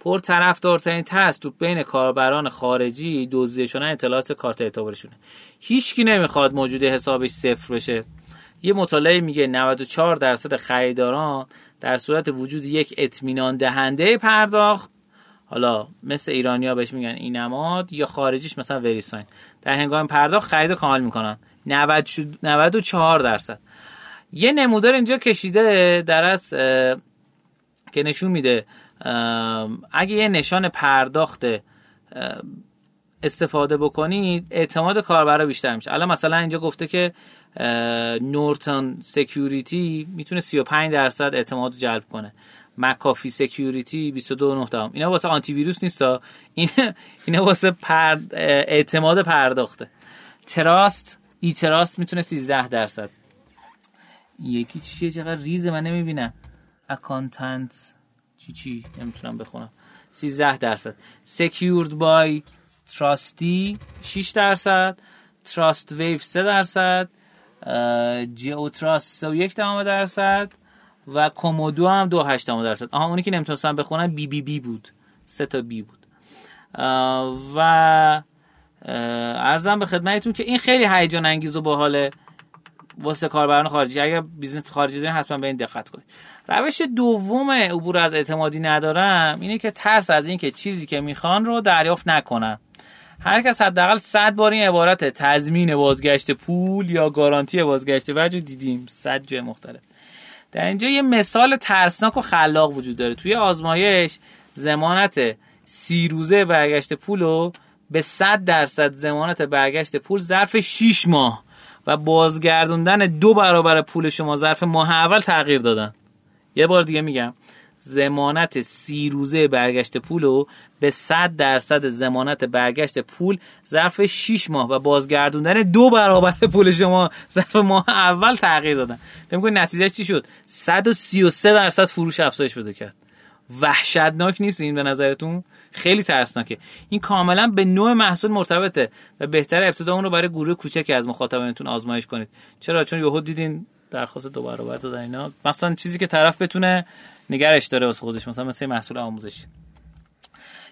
پر طرفدارترین ترس تو بین کاربران خارجی دزدیده شدن اطلاعات کارت اعتبارشونه. هیچکی نمی‌خواد موجود حسابش صفر بشه. یه مطالعه میگه 94 درصد خریداران در صورت وجود یک اطمینان دهنده پرداخت. حالا مثل ایرانیا بهش میگن این نماد یا خارجیش مثلا وریساین. در هنگام پرداخت خرید کامل می‌کنن. 94 درصد. یه نمودار اینجا کشیده در از که نشون میده اگه یه نشان پرداخت استفاده بکنید اعتماد کاربرا بیشتر میشه. الان مثلا اینجا گفته که نورتون سکیوریتی می‌تونه 35 درصد اعتماد جلب کنه. مکافی سکیوریتی 22 دهم اینا واسه آنتی ویروس نیست این اینا واسه اعتماد پرداخته. تراست ای تراست می‌تونه 13 درصد. یکی چیه؟ چقدر ریزه من نمی‌بینم. اکانتنت چی چی نمی‌تونم بخونم. 13 درصد. Secured by trusty 6 درصد. Trustwave 3 درصد. GeoTrust 31 درصد. و Comodo هم 2.8 درصد. آها اونی که نمی‌تونستم بخونم BBB بود. سه تا B بود. و عرضم به خدمتتون که این خیلی هیجان انگیز و باحاله واسه کاربران خارجی. اگر business خارجی دارین حتما به این دقت کنید. روش دوم عبور از اعتمادی ندارم اینه که ترس از اینکه چیزی که می‌خوان رو دریافت نکنن هر کس حداقل 100 بار این عبارت تضمین بازگشت پول یا گارانتی بازگشت وجه دیدیم. 100 جای مختلف. در اینجا یه مثال ترسناک و خلاق وجود داره. توی آزمایش زمانت سی روزه برگشت پول رو به 100 درصد زمانت برگشت پول ظرف 6 ماه و بازگردوندن دو برابر پول شما ظرف ماه اول تغییر دادن. یه بار دیگه میگم زمانت سی روزه برگشت پول رو به 100 درصد زمانت برگشت پول ظرف 6 ماه و بازگردوندن دو برابر پول شما ظرف ماه اول تغییر دادن. فکر کنید نتیجه چی شد؟ 133 درصد فروش افزایش پیدا کرد. وحشتناک نیست این به نظرتون؟ خیلی ترسناکه. این کاملا به نوع محصول مرتبطه و بهتر ابتدا اون رو برای گروه کوچکی از مخاطبینتون آزمایش کنید. چرا؟ چون یهو دیدین درخواست دو برابر دادن اینا. مثلا چیزی که طرف بتونه نگرش داره واسه خودش مثلا مثل محصول آموزشی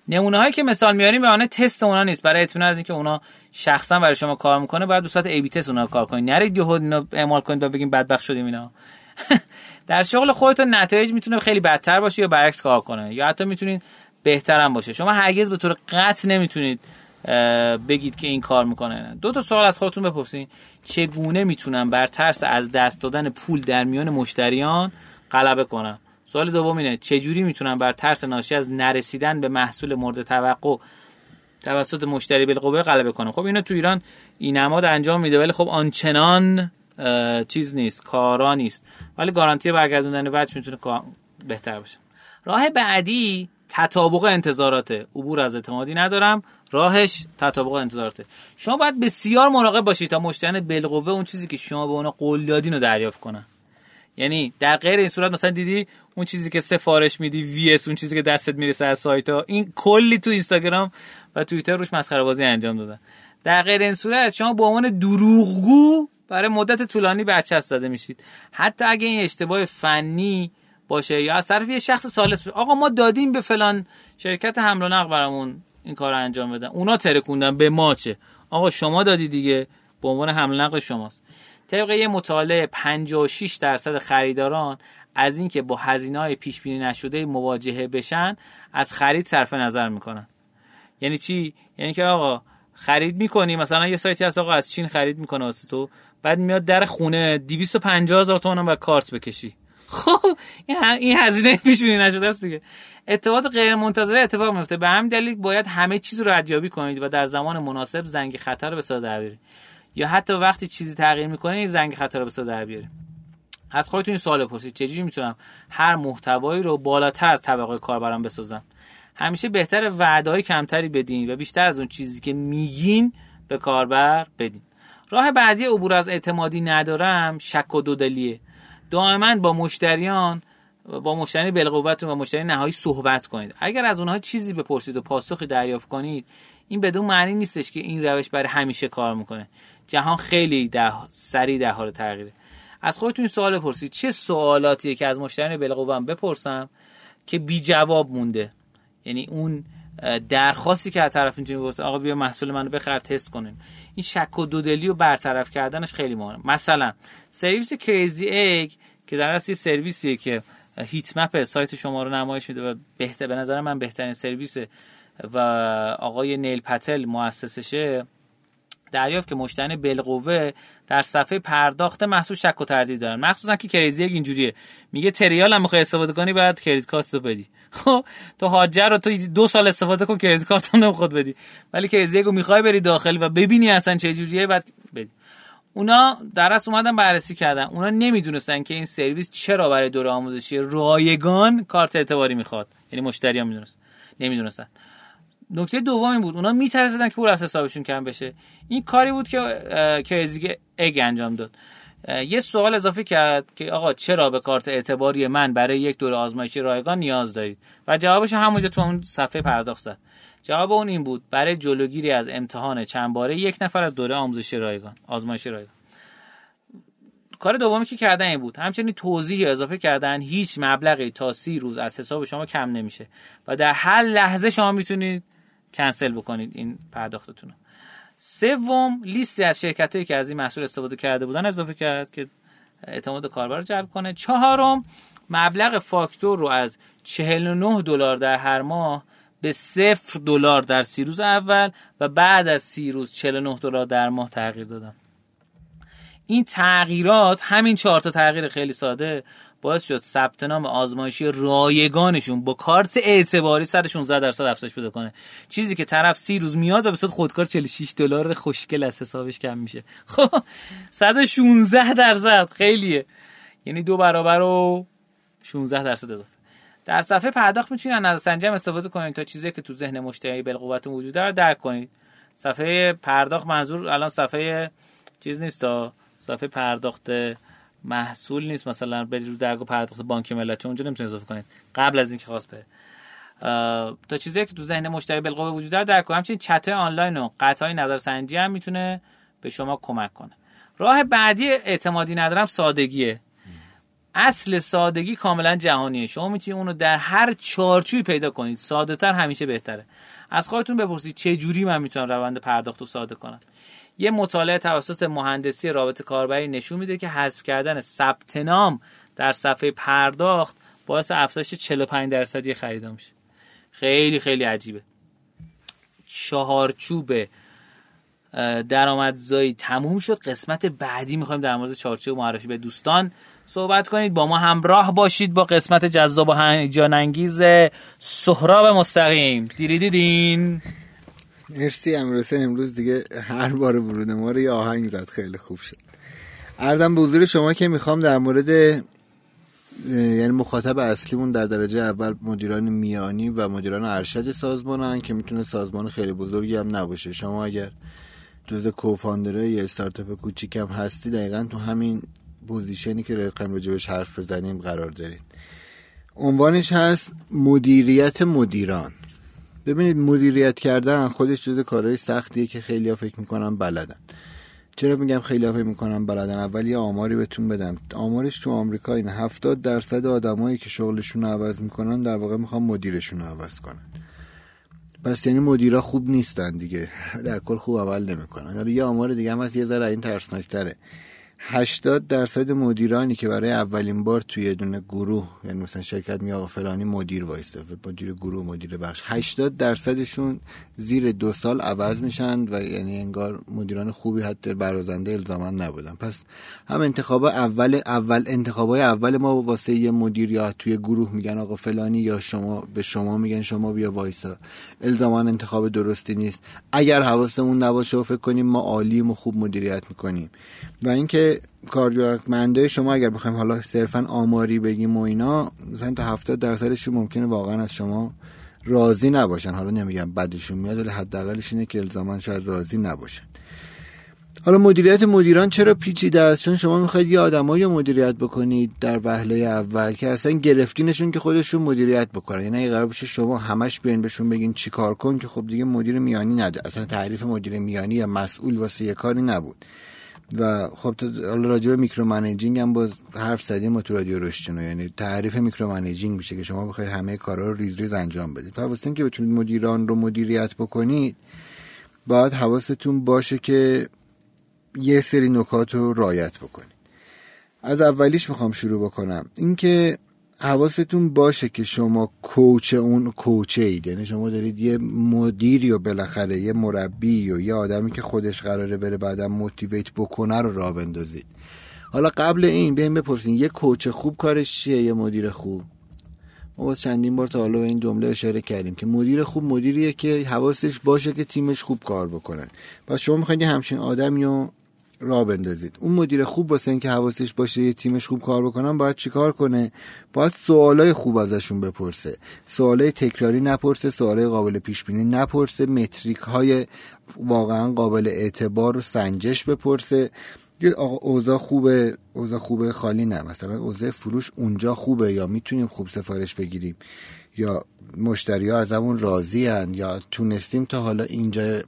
نمونه هایی که مثال میاریم به آنه تست اونا نیست. برای اطمینان از اینکه اونا شخصا برای شما کار می‌کنه باید دو ساعت ای بی تست اونا کار کنید نرید یهو اینا اعمال کنید و بگیم بدبخت شدیم اینا. در شغل خودتون نتایج می‌تونه خیلی بدتر باشه یا برعکس کار کنه. یا حتی می‌تونید بهترم باشه. شما هرگز به طور قطع نمی‌تونید بگید که این کار می‌کنه. دو تا سوال از خودتون بپرسین. چگونه می‌تونم بر ترس از دست دادن پول در میان مشتریان غلبه کنم؟ سوال دوم اینه چجوری می‌تونم بر ترس ناشی از نرسیدن به محصول مورد توقع توسط مشتری بالقوه غلبه کنم؟ خب اینو تو ایران این نماد انجام میده ولی خب آنچنان چیز نیست کارا نیست. ولی گارانتی برگردوندن وجه می‌تونه بهتر باشه. راه بعدی تطابق انتظاراته. عبور از اعتمادی ندارم. راهش تطابق انتظاراته. شما باید بسیار مراقب باشید تا مشتری بالقوه اون چیزی که شما به اونا قول دادین رو دریافت کنن. یعنی در غیر این صورت مثلا دیدی اون چیزی که سفارش میدی وی اس اون چیزی که دستت می‌رسه از سایت ها این کلی تو اینستاگرام و توییتر روش مسخره بازی انجام دادن. در غیر این صورت شما به عنوان دروغگو برای مدت طولانی برچسب زده میشید. حتی اگه این اشتباه فنی باشه یا از طرف یه شخص سالس باشه. آقا ما دادیم به فلان شرکت حمل و نقل برامون این کار رو انجام بدن. اونا ترکوندن به ما چه؟ آقا شما دادی دیگه. به عنوان حمل نقل شماست. طبق یه مطالعه 56 درصد خریداران از اینکه با هزینه های پیش بینی نشده مواجهه بشن از خرید صرف نظر می‌کنن. یعنی چی؟ یعنی که آقا خرید می‌کنی مثلا یه سایتی هست آقا از چین خرید می‌کنه واسه تو بعد میاد در خونه 250 هزار تومن با کارت بکشی. خب این هزینه پیش بینی نشده است دیگه. اتفاق غیر منتظره اتفاق میفته. به همین دلیل باید همه چیز رو ردیابی کنید و در زمان مناسب زنگ خطر رو به صدا در یا حتی وقتی چیزی تغییر می‌کنه زنگ خطر رو به صدا در بیارید. از خودتون این سوال بپرسید. چجوری می‌تونم هر محتوایی رو بالاتر از طبقه کاربران بسازم؟ همیشه بهتر وعده کمتری بدین و بیشتر از اون چیزی که میگین به کاربر بدین. راه بعدی عبور از اعتمادی ندارم شک و دودلیه. دائما با مشتریان با مشتری بالقوت و مشتری نهایی صحبت کنید. اگر از اونها چیزی بپرسید و پاسخی دریافت کنید این بدون معنی نیستش که این روش برای همیشه کار می‌کنه. جهان خیلی ده سریع در حال تغییره. از خودتون سوال بپرسید. چه سوالاتیه که از مشتری بالقوه بپرسم که بی جواب مونده؟ یعنی اون درخواستی که از طرف اینجوری گفت آقا بیا محصول منو بخر تست کنین. این شک و دودلی رو برطرف کردنش خیلی مهمه. مثلا سرویس کریزی اگ که در اصل سرویسیه که هیت مپ سایت شما رو نمایش میده و بهتر به نظر من بهترین سرویس و آقای نیل پتل مؤسسشه دریافت که مشتری بالقوه در صفحه پرداخت محصول شک و تردید دارن. مخصوصا که Crazy اینجوریه. میگه trial هم می‌خوای استفاده کنی بعد credit card رو بدی. خب تو Hotjar رو تو دو سال استفاده کن credit card هم نمی‌خواد بدی. ولی Crazy رو می‌خوای بری داخل و ببینی اصلا چه جوریه بعد بدی. اونا درس اومدن بررسی کردن. اونا نمی‌دونستن که این سرویس چرا برای دوره آموزشی رایگان کارت اعتباری می‌خواد. یعنی مشتری هم می‌دونست. نمی‌دونستن. نکته دوم این بود. اونا میترسیدن که پول از حسابشون کم بشه. این کاری بود که کریزی اگ انجام داد. یه سوال اضافه کرد که آقا چرا به کارت اعتباری من برای یک دوره آزمایشی رایگان نیاز دارید؟ و جوابش همونجا تو اون صفحه پرداخت زد. جواب اون این بود برای جلوگیری از امتحان چند باره یک نفر از دوره آموزشی رایگان آزمایشی رایگان. کار دومی که کردن این بود همچنین توضیح اضافه کردن هیچ مبلغی تا سی روز از حساب شما کم نمیشه. و در هر لحظه شما می‌تونید کنسل بکنید این پرداختتون سوم لیستی از شرکت هایی که از این محصول استفاده کرده بودن اضافه کرد که اعتماد کاربر رو جلب کنه. چهارم مبلغ فاکتور رو از 49 دلار در هر ماه به صفر دلار در سی روز اول و بعد از سی روز 49 دلار در ماه تغییر دادم این تغییرات همین چهار تا تغییر خیلی ساده باعث شد ثبت نام آزمایشی رایگانشون با کارت اعتباری 116 درصد افزایش پیدا کنه. چیزی که طرف سی روز میاد و به صورت خودکار 46 دلار خوشگل از حسابش کم میشه. خب 116 درصد خیلیه. یعنی دو برابر و 16 درصد اضافه. در صفحه پرداخت می‌تونید از نظرسنجی استفاده کنید تا چیزی که تو ذهن مشتری بالقوت وجود داره درک کنید. صفحه پرداخت منظور الان صفحه چیز نیست تا صفحه پرداخت محصول نیست. مثلا برید رو درگاه پرداخت بانک ملت چون اونجا نمی‌تونید اضافه کنید. قبل از اینکه خواست بره. تا چیزی که تو ذهن مشتری بالقوه وجود داره در همچنین چت آنلاین و قطعای نظرسنجی هم می‌تونه به شما کمک کنه. راه بعدی اعتمادی ندارم سادگیه. اصل سادگی کاملا جهانیه. شما می‌تونید اونو در هر چارچوبی پیدا کنید. ساده تر همیشه بهتره. از خودتون بپرسید چه جوری من می‌تونم روند پرداخت رو ساده کنم. یه مطالعه توسط مهندسی رابطه کاربری نشون میده که حذف کردن ثبت نام در صفحه پرداخت باعث افزایش 45 درصدی خریدا میشه. خیلی خیلی عجیبه. چهارچوب درآمدزایی تموم شد. قسمت بعدی می‌خوایم در مورد چهارچوب معرفی به دوستان صحبت کنید. با ما همراه باشید با قسمت جذاب و هیجان انگیز سهراب مستقیم. دیری دیدین. مرسی امروز امروز دیگه هر بار ورود ما رو یه آهنگ زد خیلی خوب شد. ارزم به حضور شما که می‌خوام در مورد یعنی مخاطب اصلیمون در درجه اول مدیران میانی و مدیران ارشد سازمانن که می‌تونه سازمان خیلی بزرگی هم نباشه. شما اگر جز کوفاندره یا استارتاپ کوچیک هم هستی دقیقا تو همین پوزیشنی که رقم راجبش حرف بزنیم قرار دارید عنوانش هست مدیریت مدیران. ببینید مدیریت کردن خودش جز کارهای سختیه که خیلی ها فکر می‌کنن بلدن. چرا میگم خیلی ها فکر می‌کنن بلدن؟ اول یه آماری بهتون بدم. آمارش تو آمریکا این 70 درصد آدمایی که شغلشون رو عوض می‌کنن در واقع می‌خوان مدیرشون رو عوض کنن. پس یعنی مدیرا خوب نیستن دیگه. در کل خوب عمل نمی‌کنن. یه آمار دیگه هم هست یه ذره این ترسناکتره. 80 درصد مدیرانی که برای اولین بار توی دونه گروه یعنی مثلا شرکت می آقا فلانی مدیر وایسته مدیر گروه مدیر بخش. 80 درصدشون زیر دو سال عوض میشن و یعنی انگار مدیران خوبی حتی برازنده الزاما نبودن. پس هم انتخاب اول اول انتخاب های اول ما واسه یه مدیر یا توی گروه میگن آقا فلانی یا شما به شما میگن شما بیا وایسا. الزاما انتخاب درستی نیست. اگر حواسمون نباشه و فکر کنیم ما عالیم و خوب مدیریت می‌کنیم. و اینکه کارمنده شما اگر بخوایم حالا صرفا آماری بگیم و اینا مثلا تا 70 درصدشون ممکنه واقعا از شما راضی نباشن. حالا نمیگم بدشون میاد ولی حداقلش اینه که الزاما شاید راضی نباشن. حالا مدیریت مدیران چرا پیچیده است؟ چون شما می‌خواید یه آدمایی رو مدیریت بکنید در وهله اول که اصلا گرفتینشون که خودشون مدیریت بکنن. یعنی قرار باشه شما همش بیاین بهشون بگین چیکار کن که خب دیگه مدیر میانی نده. اصلا تعریف مدیر میانی یا مسئول واسه یه کاری نبود. و خب حالا راجع به micro managing هم باز حرف زدیم ما تو رادیو رشدینو. یعنی تعریف micro managing میشه که شما بخواید همه کارا رو ریز ریز انجام بدید. پس که بتونید مدیران رو مدیریت بکنید باید حواستون باشه که یه سری نکات رو رعایت بکنید. از اولیش می‌خوام شروع بکنم. اینکه حواستون باشه که شما coach اون coach ها اید. یعنی شما دارید یه مدیری و بالاخره یه مربی و یه آدمی که خودش قراره بره بعدا motivate بکنه رو راه بندازید. حالا قبل این بیاین بپرسین یه کوچ خوب کارش چیه؟ یه مدیر خوب؟ ما با چندین بار تا حالا به این جمله اشاره کردیم که مدیر خوب مدیریه که حواسش باشه که تیمش خوب کار بکنن پس شما می‌خواید همچین آدمی رو را بندازید. اون مدیر خوب واسه اینکه حواسش باشه یه تیمش خوب کار بکنن باید چیکار کنه؟ باید سوالای خوب ازشون بپرسه. سوالای تکراری نپرسه سوالای قابل پیش بینی نپرسه متریک های واقعا قابل اعتبار و سنجش بپرسه. آقا اوضاع خوبه اوضاع خوبه خالی نه. مثلا اوضاع فروش اونجا خوبه یا می‌تونیم خوب سفارش بگیریم؟ یا مشتری ها از همون راضی هن یا تونستیم تا حالا اینجا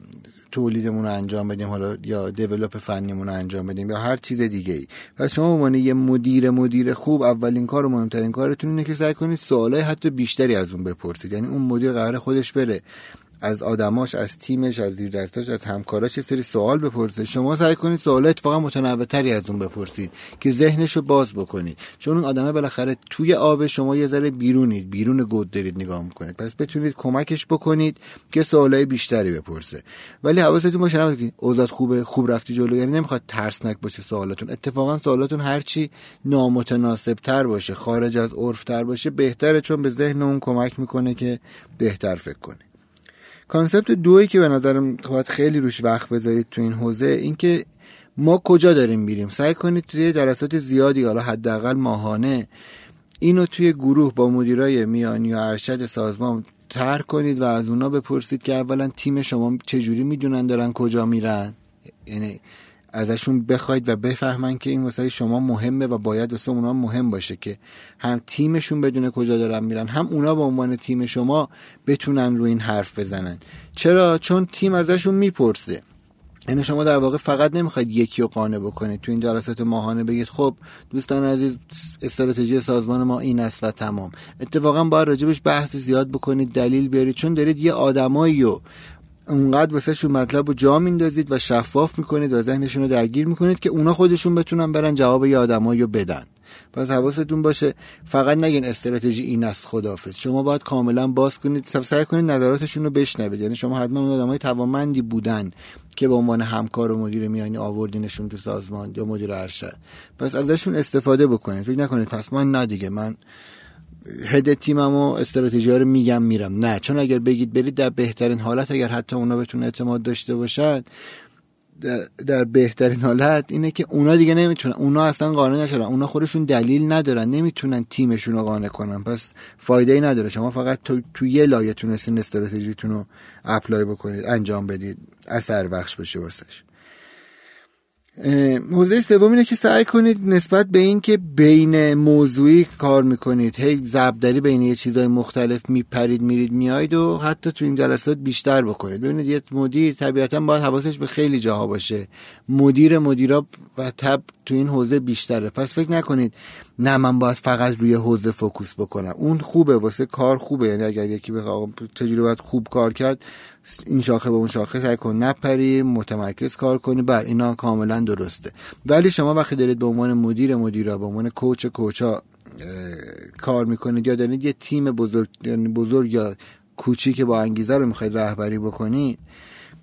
تولیدمون رو انجام بدیم حالا یا دیولپ فنیمون رو انجام بدیم یا هر چیز دیگه ای. پس شما عنوان یه مدیر مدیر خوب اولین کار و مهمترین کارتون اینه که سعی کنید سوالای حتی بیشتری از اون بپرسید. یعنی اون مدیر قرار خودش بره. از آدماش از تیمش از زیر دستاش از همکاراش یه سری سوال بپرسه. شما سعی کنید سوال اتفاقا متنوعتری از اون بپرسید که ذهنش رو باز بکنید. چون اون آدمه بالاخره توی آب شما یه ذره بیرونید بیرون گود دارید نگاه می‌کنید. پس بتونید کمکش بکنید که سوالای بیشتری بپرسه. ولی حواستون باشه نباید اوضاع خوبه خوب رفتی جلو. یعنی نمی‌خواد ترسناک باشه سوالاتون. اتفاقا سوالاتون هرچی نامتناسب تر باشه خارج از عرف تر باشه بهتره. چون به ذهن اون کمک می‌کنه که بهتر فکر کنه. کانسپت دویی که به نظرم باید خیلی روش وقت بذارید تو این حوزه اینکه ما کجا داریم میریم. سعی کنید توی جلسات زیادی حالا حداقل ماهانه اینو توی گروه با مدیرای میانی و ارشد سازمان تر کنید و از اونا بپرسید که اولا تیم شما چجوری می‌دونن دارن کجا میرن. یعنی ازشون بخواید و بفهمن که این واسه شما مهمه و باید واسه اونا مهم باشه که هم تیمشون بدون کجا دارن میرن هم اونا به عنوان تیم شما بتونن رو این حرف بزنن. چرا؟ چون تیم ازشون می‌پرسه. یعنی شما در واقع فقط نمی‌خواید یکی رو قانع بکنید. تو این جلسات ماهانه بگید خب دوستان عزیز استراتژی سازمان ما این است و تمام. اتفاقا باید راجبش بحث زیاد بکنید دلیل بیارید. چون دارید یه آدمایی رو اونقدر واسه شون مطلب رو جا میندازید و شفاف می‌کنید و ذهنشون رو درگیر می‌کنید که اونا خودشون بتونن برن جواب یه آدمایی رو بدن. پس حواستون باشه فقط نگین استراتژی این است خدافظ شما باید کاملا باز کنید سعی کنید نظراتشون رو بشنوید. یعنی شما حتما اون آدمای توانمندی بودن که به عنوان همکار و مدیر میانی آوردینشون تو سازمان یا مدیر ارشد. پس ازشون استفاده بکنید. فکر نکنید پس من نه دیگه من هد تیمم و استراتژی رو میگم میرم. نه چون اگر بگید برید در بهترین حالت اگر حتی اونا بتونه اعتماد داشته باشد در, بهترین حالت اینه که اونا دیگه نمی‌تونن. اونا اصلا قانع نشدن. اونا خودشون دلیل ندارن. نمی‌تونن تیمشون رو قانع کنن. پس فایده ای نداره. شما فقط تو, تو یه لایه تونستین استراتژیتون رو اپلای بکنید انجام بدید اثر بخش بشه واسش. حوزه سوم اینه که سعی کنید نسبت به این که بین موضوعی کار می‌کنید. هی زبدری بین یه چیزای مختلف میپرید میرید میایید و حتی تو این جلسات بیشتر بکنید. ببینید یه مدیر طبیعتا باید حواسش به خیلی جاها باشه. مدیر مدیرا و تب تو این حوزه بیشتره. پس فکر نکنید نه من باید فقط روی حوزه فوکوس بکنم. اون خوبه واسه کار خوبه. یعنی اگر یکی بخواد چجوری باید خوب کار کرد این شاخه به اون شاخه سعی کن نپری متمرکز کار کنی. بر اینا کاملا درسته. ولی شما وقتی دارید به عنوان مدیر مدیرا به عنوان کوچ کوچا کار می‌کنید یا دارید یه تیم بزرگ یعنی بزرگ یا کوچیک با انگیزه رو می‌خواید رهبری بکنید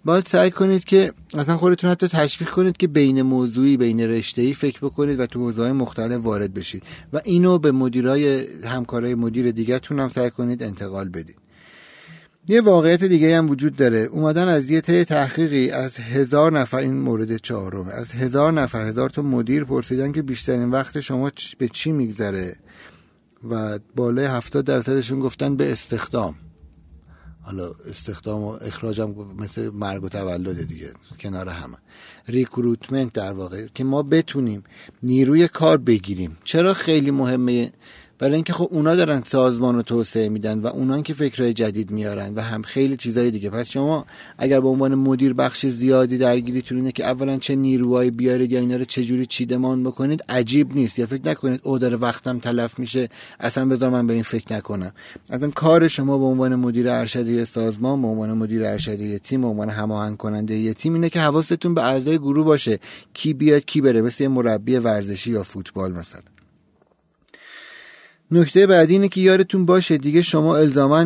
باید سعی کنید که اصلا خودتون حتی تشویق کنید که بین موضوعی بین رشته‌ای فکر بکنید و تو حوزه‌های مختلف وارد بشید. و اینو به مدیرای همکارای مدیر دیگه‌تون هم سعی کنید انتقال بدید. یه واقعیت دیگه هم وجود داره. اومدن از یه ته تحقیقی از هزار نفر این مورد چهارمه از هزار نفر هزار تا مدیر پرسیدن که بیشترین وقت شما به چی میگذره؟ و بالای هفتاد درصدشون گفتن به استخدام. حالا استخدام و اخراجم مثل مرگ و تولد دیگه کنار همه ریکروتمنت در واقع که ما بتونیم نیروی کار بگیریم. چرا خیلی مهمه برای اینکه خب اونا دارن سازمان رو توسعه میدن و اونان که فکرهای جدید میارن و هم خیلی چیزای دیگه. پس شما اگر به عنوان مدیر بخش زیادی درگیریتون اینه که اولا چه نیروهایی بیارید یا اینا رو چه جوری چیدمان بکنید عجیب نیست. یا فکر نکنید او داره وقتم تلف میشه اصلا بذار من به این فکر نکنم. اصلا کار شما به عنوان مدیر ارشدی سازمان به عنوان مدیر ارشدی تیم به عنوان هماهنگ کننده یه تیم اینه که حواستون به اعضای گروه باشه. کی بیاد کی بره مثل مربی ورزشی یا فوتبال مثلا. نکته بعدی اینه که یارتون باشه. دیگه شما الزاما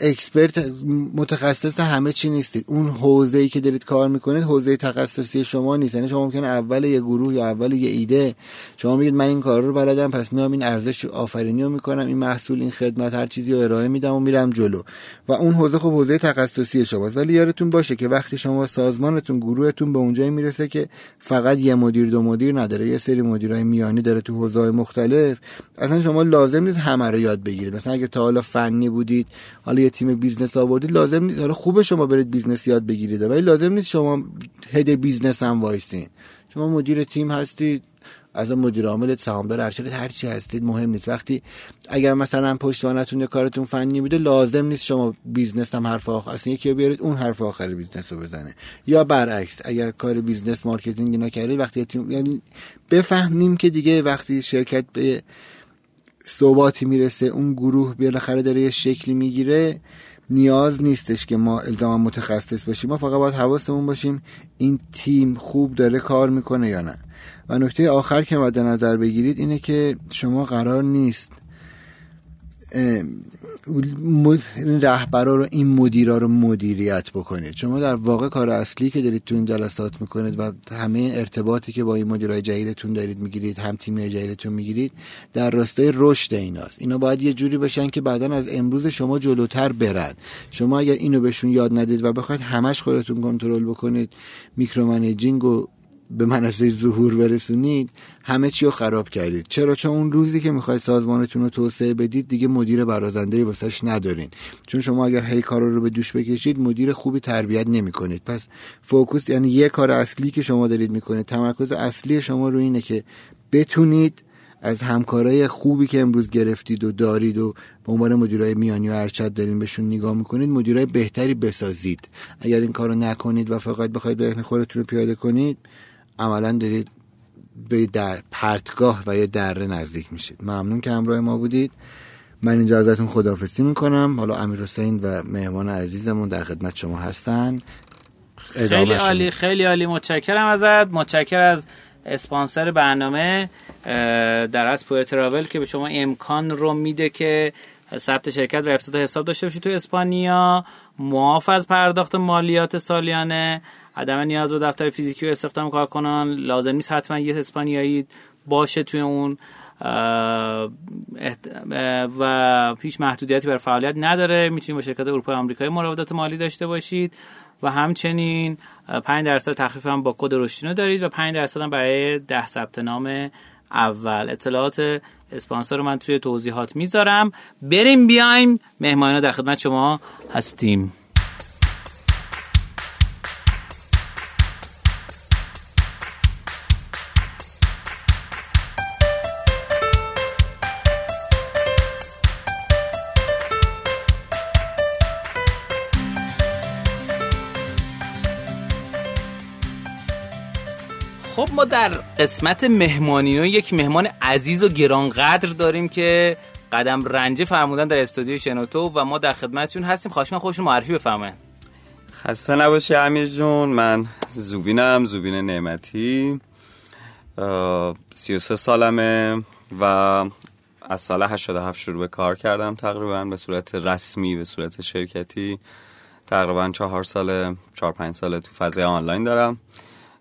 اکسپرت متخصص همه چی نیستید. اون حوزه که دارید کار می‌کنید حوزه تخصصی شما نیست. یعنی شما ممکنه اول یه گروه یا اول یه ایده. شما میگید من این کار رو بلدم پس میام این ارزش آفرینی رو می‌کنم این محصول این خدمت هر چیزی رو ارائه میدم و میرم جلو. و اون حوزه خب حوزه تخصصی شماست. ولی یادتون باشه که وقتی شما سازمانتون گروهتون به اونجایی می‌رسه که فقط یه مدیر دو مدیر نداره یه سری مدیرای میانی داره تو حوزه مختلف. اصلا شما لازم نیست همه رو یاد بگیرید. مثلا اگه تا حالا فنی بودید حالا یه تیم business آوردید لازم نیست. حالا خوبه شما برید business یاد بگیرید ولی لازم نیست شما head business هم وایسین. شما مدیر تیم هستید از مدیر عامل سهامدار ارشد هر چی هستید مهم نیست. وقتی اگر مثلا پشتوانتون کارتون فنی بوده لازم نیست شما business هم حرف آخر اصلا یکی بیارید اون حرف آخر business رو بزنه. یا برعکس اگر کار business marketing نکردید وقتی تیم یعنی بفهمیم که دیگه وقتی شرکت به ثباتی می‌رسه اون گروه بالاخره داره یه شکلی می‌گیره نیاز نیستش که ما الزاما متخصص باشیم. ما فقط باید حواسمون باشیم این تیم خوب داره کار می‌کنه یا نه. و نکته آخر که مد نظر بگیرید اینه که شما قرار نیست رهبرا رو این مدیرا رو مدیریت بکنید. شما در واقع کار اصلی که دارید تو این جلسات می‌کنید و همه این ارتباطی که با این مدیرای جدیدتون دارید می‌گیرید هم تیم جدیدتون می‌گیرید در راستای رشد ایناست. اینا باید یه جوری بشن که بعدا از امروز شما جلوتر برن. شما اگر اینو بهشون یاد ندید و بخواید همش خودتون کنترل بکنید micro managing و به منصه ظهور برسونید همه چی رو خراب کردید. چرا؟ چون اون روزی که می‌خواید سازمانتون رو توسعه بدید دیگه مدیر برازنده واسش ندارین. چون شما اگر هی کار رو به دوش بکشید مدیر خوبی تربیت نمی‌کنید. پس focus یعنی یه کار اصلی که شما دارید می‌کنید تمرکز اصلی شما رو اینه که بتونید از همکارای خوبی که امروز گرفتید و دارید و به عنوان مدیرای میانی و ارشد دارین بهشون نگاه می‌کنید مدیرای بهتری بسازید. اگر این کارو نکنید و فقط بخواید به خودتون پیاده کنید عملا دارید به در پرتگاه و یه دره نزدیک میشید. ممنون که همراه ما بودید. من اینجا ازتون خداحافظی می‌کنم. حالا امیر حسین و مهمان عزیزمون در خدمت شما هستن. خیلی عالی خیلی عالی. متشکرم ازت. متشکر از اسپانسر برنامه در از پویر تراول که به شما امکان رو میده که ثبت شرکت و افتتاح حساب داشته باشید تو اسپانیا. معاف از پرداخت مالیات سالیانه. عدم نیاز به دفتر فیزیکی و استخدام کارکنان لازم نیست حتما یه اسپانیایی باشه توی اون و هیچ محدودیتی بر فعالیت نداره. می‌تونید با شرکت اروپای آمریکایی مراودات مالی داشته باشید و همچنین 5 درصد تخفیف هم با کد رشدینو دارید و 5 درصد هم برای ده ثبت نام اول. اطلاعات اسپانسر رو من توی توضیحات می‌ذارم. بریم بیایم. مهمانان در خدمت شما هستیم. ما در قسمت مهمانی و یک مهمان عزیز و گرانقدر داریم که قدم رنجه فرمودن در استودیو شنوتو و ما در خدمتشون هستیم. خواهش من خودشون معرفی بفرمایید خسته نباشی امیر جون. من زوبینم زوبین نعمتی. 33 سالمه و از سال 87 شروع به کار کردم تقریبا به صورت رسمی به صورت شرکتی. تقریبا چهار سال چهار پنج سال تو فضای آنلاین دارم.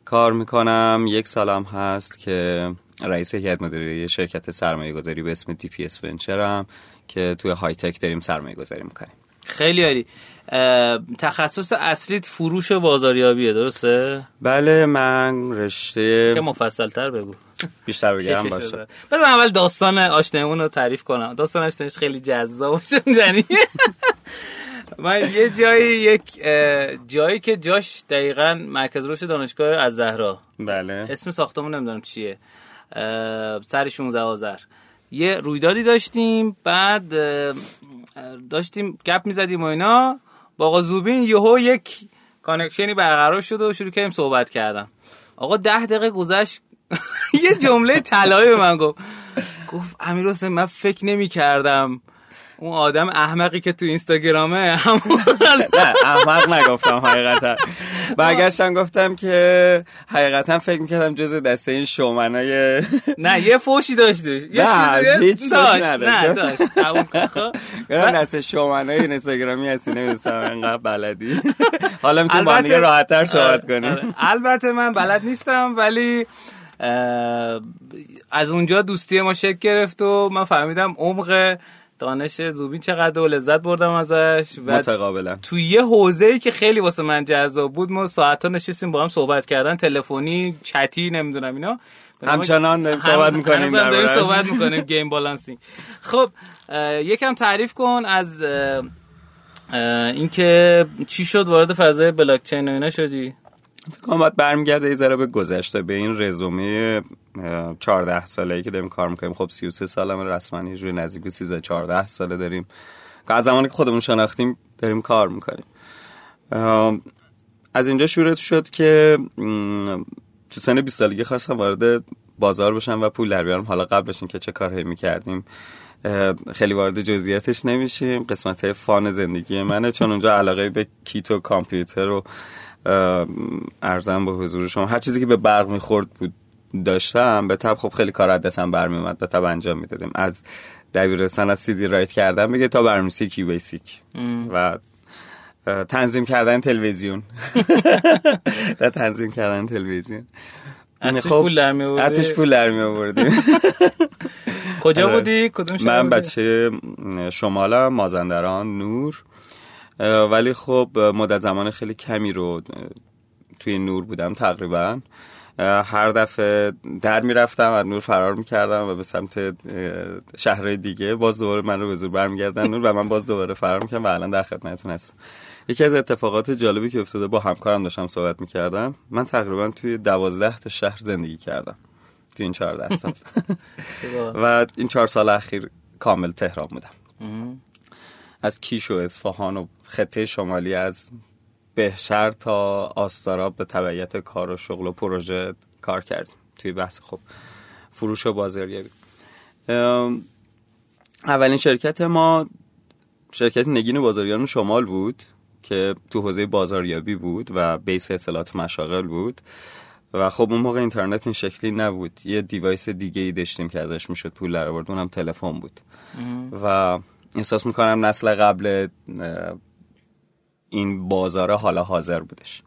کار می‌کنم. یک سالم هست که رئیس هیئت مدیره شرکت سرمایه گذاری به اسم دی پی اس ونچرم که توی های تک داریم سرمایه گذاری می‌کنیم. خیلی عالی. تخصص اصلیت فروش و بازاریابیه درسته؟ بله من رشته که مفصل تر بگو. بیشتر بگم باشه. بذار اول داستان آشنایمون رو تعریف کنم. داستان آشنایش خیلی جذاب شد من یه جایی یک جایی که جاش دقیقا مرکز رشد دانشگاه از زهرا. بله. اسم ساختمون نمی‌دونم چیه. سر 16 آذر. یه رویدادی داشتیم بعد داشتیم گپ می‌زدیم و اینا. با آقا زوبین یهو یک کانکشنی برقرار شد و شروع کردیم صحبت کردم آقا ده دقیقه گذشت. یه جمله طلایی به من گفت. گفت امیر من فکر نمی کردم اون آدم احمقی که تو اینستاگرامه همون نه احمق نگفتم حقیقتا. برگشتم گفتم که حقیقتا فکر می‌کردم جز دسته این شومنای نه یه فوشی داشتش نه هیچ فوش نه داشت. خب. دسته شومنای اینستاگرامی هستی نمی‌دونستم انقدر بلدی. حالا می‌تونیم با دیگه راحت تر صحبت کنیم. آره. البته من بلد نیستم ولی از اونجا دوستی ما شکل گرفت و من فهمیدم عمق دانش زوبین چقدر و لذت بردم ازش و متقابلا. تو یه حوزه ای که خیلی واسه من جذاب بود ما ساعت ها نشستیم با هم صحبت کردن تلفنی چتی نمی‌دونم اینا. همچنان داریم صحبت می‌کنیم داریم صحبت می‌کنیم گیم بالانسینگ. خب یکم تعریف کن از اینکه چی شد وارد فضای بلاک چین و اینا شدی؟ فکر کنم باید برمیگرده یه ذره به گذشته به این رزومه 14 ساله ای که داریم کار می‌کنیم. خب 33 سالم رسما یه جوری نزدیک به 13 14 ساله داریم. از زمانی که خودمون شناختیم داریم کار می‌کنیم. از اینجا شروع شد که تو سن 20 سالگی خواستم وارد بازار بشم و پول در بیارم. حالا قبلش که چه کارهایی می‌کردیم خیلی وارد جزئیاتش نمیشیم. قسمت فان زندگی منه چون اونجا علاقه به کیت و کامپیوتر و ارزم به حضور شما هر چیزی که به برق می‌خورد بود داشتم به تب خب خیلی کار از دستم برمی اومد به تب انجام می‌دادیم. از دبیرستان از سیدی رایت کردن بگه تا برنامه‌نویسی کی بیسیک. و تنظیم کردن تلویزیون. و تنظیم کردن تلویزیون. اتش خب پول در می اتش پول در می آوردیم کجا آره. بودی؟ کدوم من بچه شمالم مازندران نور. ولی خب مدت زمان خیلی کمی رو توی نور بودم تقریبا. هر دفعه در می‌رفتم از نور فرار می‌کردم و به سمت شهرهای دیگه. باز دوباره من رو به زور برمیگردن نور و من باز دوباره فرار می‌کردم و الان در خدمتتون هستم. یکی از اتفاقات جالبی که افتاده با همکارم داشتم صحبت می‌کردم. من تقریبا توی دوازده تا شهر زندگی کردم. توی این چهارده سال. و این چهار سال اخیر کامل تهران بودم. از کیش و اصفهان و خطه شمالی از بهشر تا آستاراب به تبعیت کار و شغل و پروژه کار کردیم. توی بحث خب فروش و بازاریابی. اولین شرکت ما شرکت نگین بازاریان شمال بود که تو حوزه بازاریابی بود و بیس اطلاعات مشاغل بود. و خب اون موقع اینترنت این شکلی نبود. یه دیوایس دیگه ای داشتیم که ازش می‌شد پول در آورد اونم تلفن بود. و احساس می‌کنم نسل قبل این بازار حالا حاضر بودش.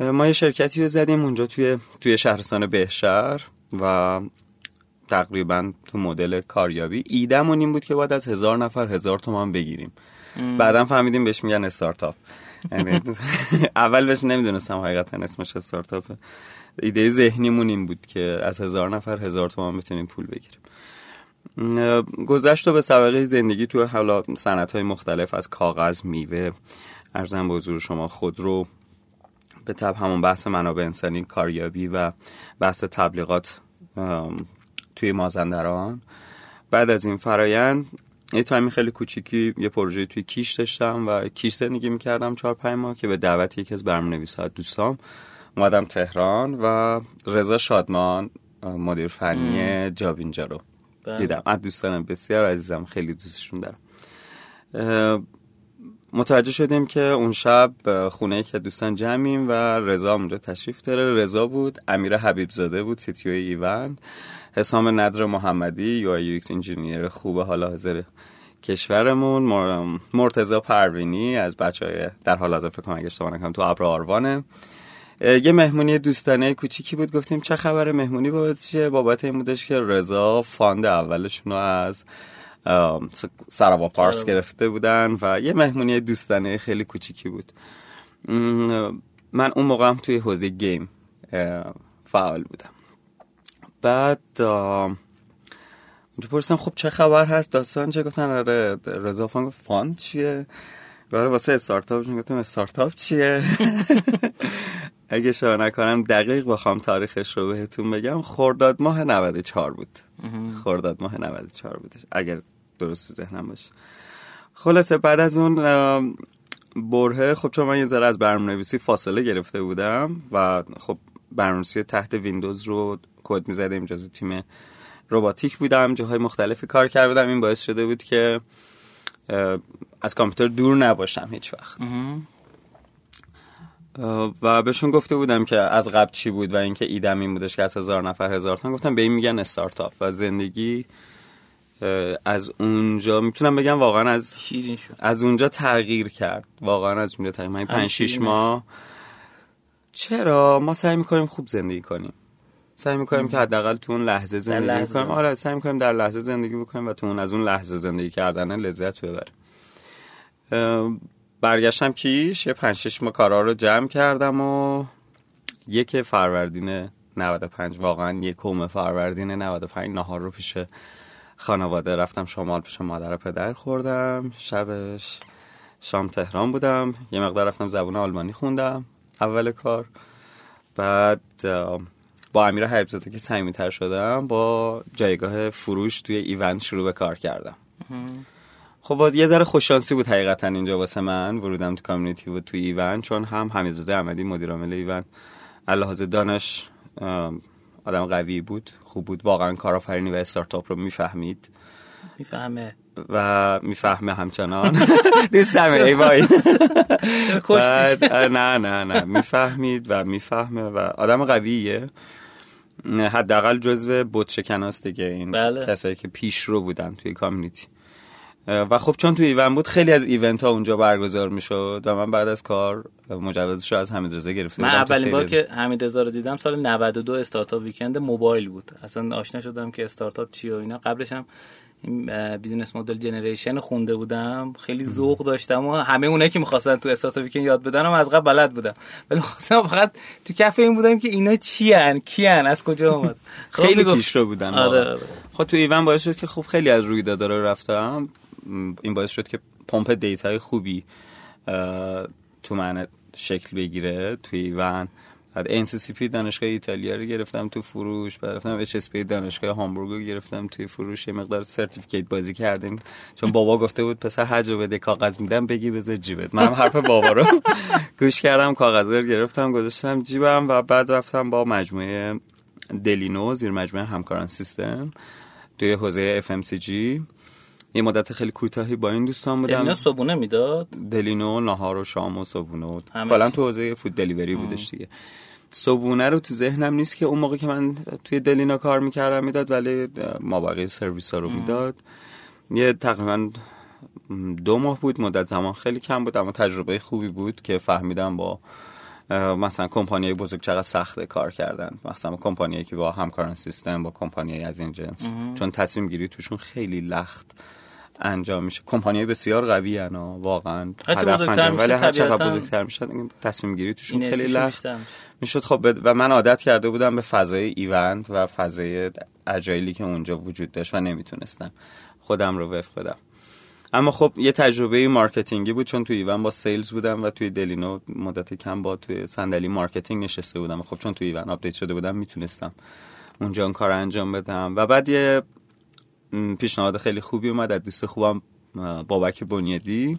ما یه شرکتی رو زدیم اونجا توی توی شهرستان بهشهر و تقریبا تو مدل کاریابی. ایدمون این بود که باید از هزار نفر هزار تومان بگیریم. بعدا فهمیدیم بهش میگن استارتاپ. یعنی اول بهش نمی‌دونستم حقیقتا اسمش استارتاپ ایده ذهنیمون این بود که از هزار نفر هزار تومان بتونیم پول بگیریم. گذشت و به سابقه زندگی تو حالا سنت های مختلف از کاغذ میوه ارزم به حضور شما خود رو به تب همون بحث منابع انسانی کاریابی و بحث تبلیغات توی مازندران. بعد از این فرایند یه تایمی خیلی کوچیکی یه پروژه توی کیش داشتم و کیش زندگی می‌کردم چهار پنج ماه که به دعوت یکی از برنامه نویسا دوستام اومدم تهران و رضا شادمان مدیر فنی جابینجا رو. دیدم. از دوستانم بسیار عزیزم خیلی دوستشون دارم. متوجه شدیم که اون شب خونه که دوستان جمعیم و رضا اونجا تشریف داره. رضا بود امیر حبیب زاده بود CTO ایوند. حسام ندر محمدی UI UX engineer خوب حال حاضر کشورمون. مرتضی پروینی از بچه های در حال حاضر فکر کنم اگه اشتباه نکنم تو ابر آروانه. یه مهمونی دوستانه کوچیکی بود گفتیم چه خبر مهمونی بابت چیه؟ بابت این بودش که رضا fund اولشون رو از سراوا پارس گرفته بودن و یه مهمونی دوستانه خیلی کوچیکی بود. من اون موقع هم توی حوزه game فعال بودم. بعد اونجا پرسیدم خب چه خبر هست؟ داستان چه؟ گفتن آره رضا fund fund چیه؟ برای واسه استارتاپ گفتم استارتاپ چیه؟ اگه شما نکنم دقیق بخوام تاریخش رو بهتون بگم خرداد ماه 94 بود. خرداد ماه 94 بودش. اگر درست ذهنم باشه. خلاصه بعد از اون برهه خب چون من یه ذره از برنامه نویسی فاصله گرفته بودم و خب برنامه تحت ویندوز رو کد می‌زدیم جزو تیم روباتیک بودم جاهای مختلفی کار کردم. این باعث شده بود که از کامپیوتر دور نباشم هیچ وقت. و بهشون گفته بودم که از قبل چی بود و اینکه ایدم این بودش که از هزار نفر هزار تا گفتم به این میگن استارتاپ و زندگی از اونجا می‌تونم بگم واقعا از شیرین شد. از اونجا تغییر کرد. واقعا از اونجا تغییر. من 5 6 ماه چرا؟ ما سعی می‌کنیم خوب زندگی کنیم. سعی می‌کنیم که حداقل تو اون لحظه زندگی کنیم آره سعی می‌کنیم در لحظه زندگی بکنیم و تو اون از اون لحظه زندگی کردن لذت ببریم. برگشتم کیش؟ یه پنج شش کارا رو جمع کردم و یک فروردین 95 واقعا یک کومه فروردین 95 نهار رو پیش خانواده رفتم شمال پیش مادر پدر خوردم. شبش شام تهران بودم. یه مقدار رفتم زبون آلمانی خوندم اول کار. بعد با امیر حبیبزاده که صمیمیتر شدم با جایگاه فروش توی ایونت شروع به کار کردم. خب یه ذره خوششانسی بود حقیقتا اینجا واسه من ورودم تو کامیونیتی و تو ایون چون هم حمیدرضا احمدی مدیر عامل ایون اللحاظ دانش آدم قوی بود خوب بود. واقعا کارآفرینی و استارتاپ رو می‌فهمید. می‌فهمه. و می‌فهمه همچنان. دوستم ای وای. نه نه نه. می‌فهمید و می‌فهمه و آدم قویه. حداقل جزو بوت شکناست دیگه این بله. کسایی که پیش رو بودن توی کامیونیتی. و خب چون تو ایوند بود خیلی از event ها اونجا برگزار می‌شد و من بعد از کار مجوزش رو از حمید رضا گرفته من اولین بار که حمید رضا رو دیدم سال 92 startup weekend موبایل بود. اصلا آشنا شدم که استارتاپ چیه و اینا. قبلش هم این business model generation خونده بودم. خیلی ذوق داشتم و همه اونایی که می‌خواستن تو startup weekend یاد بدن از قبل بلد بودم. ولی خواستم فقط تو کف این بودم که اینا چی ان کیان از کجا اومد. خیلی پیش رو بودن آره آره. خب تو ایوند باعث شد که خب خیلی از رویدادها رو رفتم. این باعث شد که pump data ی خوبی تو من شکل بگیره توی ایوند. بعد NCCP دانشگاه ایتالیا رو گرفتم تو فروش بعد رفتم HSP دانشگاه هامبورگ رو گرفتم توی فروش. یه مقدار certificate بازی کردیم. چون بابا گفته بود پسر هر جا بهت کاغذ میدن بگیر بذار جیبت. منم حرف بابا رو گوش کردم کاغذ رو گرفتم گذاشتم جیبم و بعد رفتم با مجموعه دلینو زیر مجموعه همکاران سیستم توی حوزه FMCG یه مدت خیلی کوتاهی با این دوستان بودم. دلینو صبونه می‌داد؟ دلینو نهار و شام و صبونه کلا تو حوزه فود دلیوری بودش دیگه. صبونه رو تو ذهنم نیست که اون موقع که من توی دلینا کار می‌کردم می‌داد ولی ما بقیه سرویس ها رو می‌داد. یه تقریبا دو ماه بود مدت زمان خیلی کم بود اما تجربه خوبی بود که فهمیدم با مثلا کمپانی بزرگ چقدر سخته کار کردن. مثلا کمپانی که با همکاران سیستم با کمپانی از این جنس. چون تصمیم گیری توشون خیلی لخت. انجام میشه. کمپانی بسیار قوی انا واقعا. هدف انجام ولی هر چقدر بزرگتر می‌شد تصمیم گیری توشون خیلی لخت می‌شد. خب و من عادت کرده بودم به فضای ایوند و فضای agile ی که اونجا وجود داشت و نمی‌تونستم خودم رو وفق بدم. اما خب یه تجربه marketing ی بود چون توی ایوند با sales بودم و توی دلینو مدت کم با توی صندلی marketing نشسته بودم. خب چون توی ایوند update شده بودم می‌تونستم اونجا اون کار انجام بدم. و بعد یه پیشنهاد خیلی خوبی اومد از دوست خوبم بابک بنیادی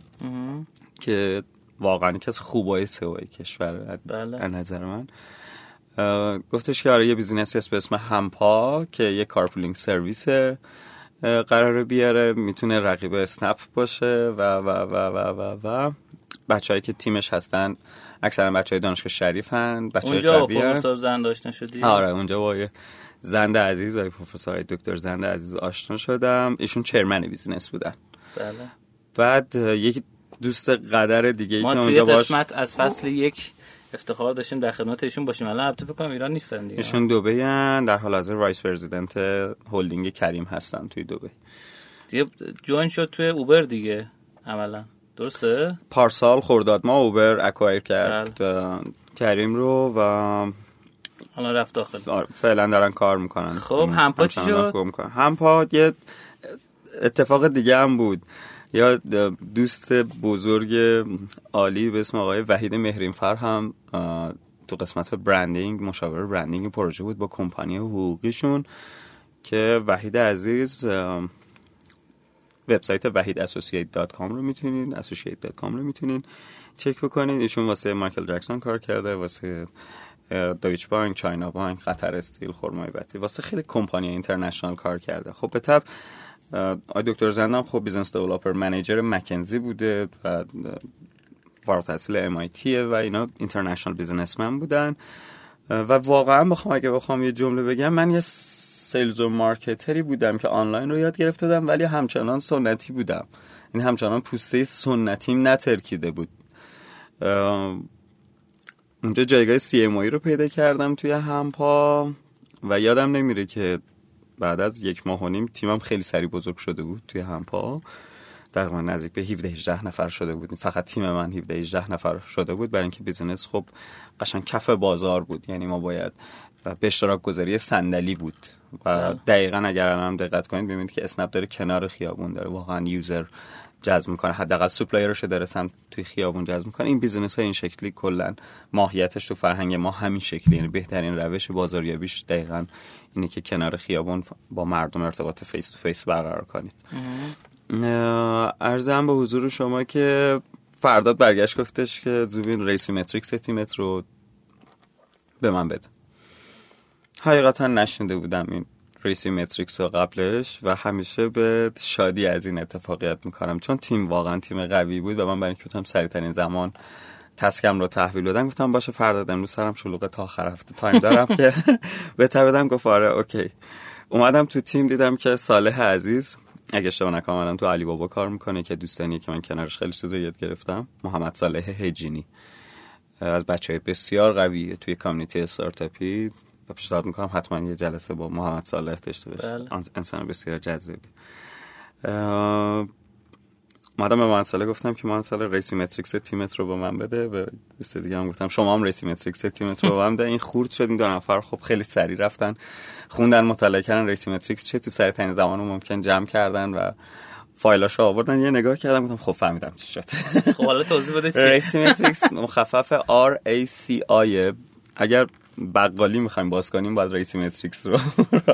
که واقعا یکی از خوبای SEO کشور بله. نظر من گفتش که آره یه business ی هست به اسم همپا که یه carpooling service قرار بیاره می‌تونه رقیب اسنپ باشه و و و و و, و. بچه‌ای که تیمش هستن اکثرا بچه های دانشگاه شریفن بچه اونجا پروفسور زند آشنا شدی؟ آره اونجا با زند عزیز و پروفسور دکتر زند عزیز آشنا شدم. ایشون chairman business بودن. بله. بعد یک دوست قدر دیگه ما که اونجا باش قسمت از فصل یک افتخار داشتیم در خدمت ایشون باشیم. الان البته فکر کنم ایران نیستن دیگه. ایشون دبی در حال حاضر vice president هلدینگ کریم هستن توی دبی دیگه join شد توی اوبر دیگه عملا. درسته؟ پارسال خرداد ما اوبر اکوایر کرد کریم رو و حالا رفت داخل. آره، فعلا دارن کار می‌کنن. خب همپا چی شد؟ همپا یه اتفاق دیگه هم بود. یا دوست بزرگ عالی به اسم آقای وحید مهرینفر هم تو قسمت برندینگ مشاور برندینگ پروژه بود با کمپانی حقوقیشون که وحید عزیز وبسایت وحید associate.com رو می‌تونین associate.com رو می‌تونین چک بکنین. ایشون واسه مایکل جکسون کار کرده واسه دویچ بانک چاینا بانک قطر استیل خرمای بطی واسه خیلی کمپانی اینترنشنال کار کرده. خب به تب آی دکتر زندم خب بیزنس دیولپر منیجر مکنزی بوده و فارغ التحصیل MIT و اینا اینترنشنال بیزنسمن بودن. و واقعا بخوام اگه بخوام یه جمله بگم من یه sales و marketer ی بودم که آنلاین رو یاد گرفته بودم ولی همچنان سنتی بودم. این همچنان پوسته سنتیم نترکیده بود. اونجا جایگاه CMO رو پیدا کردم توی همپا و یادم نمیره که بعد از یک ماه و نیم تیمم خیلی سریع بزرگ شده بود توی همپا. من نزدیک به 17 18 نفر شده بودیم فقط تیم من 17 18 نفر شده بود. برای اینکه business خب قشنگ کف بازار بود. یعنی ما باید به اشتراک گذاری صندلی بود. و. دقیقا اگر هم دقت کنید ببینید که اسنپ داره کنار خیابون داره. واقعا user جذب می‌کنه. حداقل supplier ش داره سم توی خیابون جذب می‌کنه. این business ها این شکلی کلا ماهیتش تو فرهنگ ما همین شکلی یعنی بهترین روش بازاریابیش دقیقا اینه که کنار خیابون با مردم ارتباط face to face برقرار کنید. عرضم به حضور شما که فرداد برگشت گفتش که زوبین RACI matrix تیمت رو به من بده. حقیقتا نشنیده بودم این RACI matrix رو قبلش و همیشه به شادی از این اتفاق یاد می‌کنم چون تیم واقعا تیم قوی بود و من برای اینکه بتونم سریعترین زمان task م رو تحویل بدم گفتم باشه فردا امروز سرم شلوغه تا آخر هفته time دارم که بهت بدم. گفت آره OK. اومدم تو تیم دیدم که صالح عزیز اگه اشتباه نکنم تو علی بابا کار می‌کنه که دوستانیه که من کنارش خیلی چیزا یاد گرفتم. محمد صالح هجینی. از بچه های بسیار قوی توی community استارتاپی. و پیشنهاد می‌کنم حتما یه جلسه با محمد صالح داشته باشه بله. انسان بسیار جذابی. اومدم به ممدصالح گفتم که ممدصالح RACI matrix تیمت رو به من بده. به دوست دیگه هم گفتم شما هم RACI matrix تیمت رو به من بده. این خورد شد این دو نفر خب خیلی سریع رفتن خوندن مطالعه کردن. RACI matrix چه تو سریع ترین زمان ممکن جمع کردن و فایلاش رو آوردن. یه نگاه کردم گفتم خب فهمیدم چی شد. خب حالا توضیح بده چی؟ RACI matrix مخفف R A C I. اگر بقالی می‌خوایم باز کنیم باید RACI matrix رو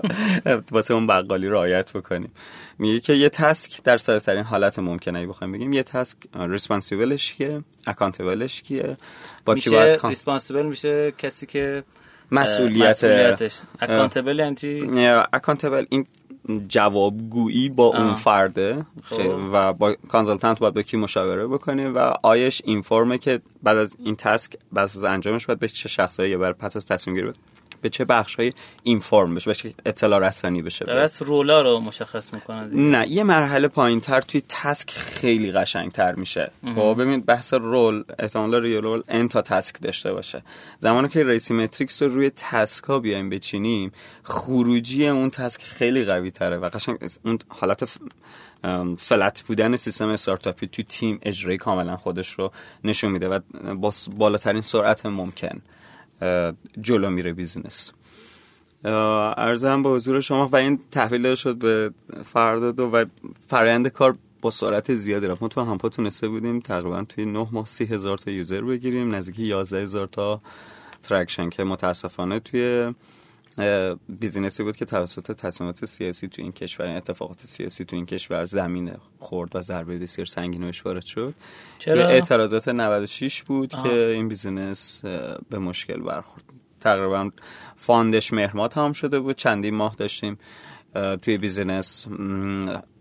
واسه اون بقالی رعایت بکنیم. میگه که یه task در ساده‌ترین حالت ممکنه بخوایم بگیم. یه task responsible ش کیه؟ accountable ش کیه؟ با کی باید responsible میشه کسی که مسئولیت مسئولیتش. accountable یعنی accountable این جوابگویی با اون فرده. خب. و با consultant باید با کی مشاوره بکنه و I ش این فرمه که بعد از این task بعد از انجامش باید به چه شخصایی یا بر پس از تصمیم گیری به چه بخش های inform بشه بشه اطلاع رسانی بشه درست role ا رو مشخص می‌کنه نه یه مرحله پایین تر توی task خیلی قشنگ تر میشه خب ببین بحث role احتمال روی role n تا task داشته باشه. زمانی که RACI matrix رو روی task ها بیایم بچینیم خروجی اون task خیلی قوی تره و قشنگ اون حالت flat بودن سیستم استارتاپی تو تیم اجرایی کاملا خودش رو نشون میده و با بالاترین سرعت ممکن. جلو میره business. عرضم به حضور شما و این تحویل شد به فرداد و فرآیند کار با سرعت زیادی رفت. ما تو همپا تونسته بودیم تقریبا توی نه ماه سی هزار تا user بگیریم نزدیک یازده هزار تا traction که متاسفانه توی business ی بود که توسط تصمیمات سیاسی تو این کشور این اتفاقات سیاسی تو این کشور زمین خورد و ضربه بسیار سنگین و وارد شد. چرا؟ اعتراضات 96 بود که این business به مشکل برخورد. تقریبا fund ش مهرمات هم شده بود. چندین ماه داشتیم توی business.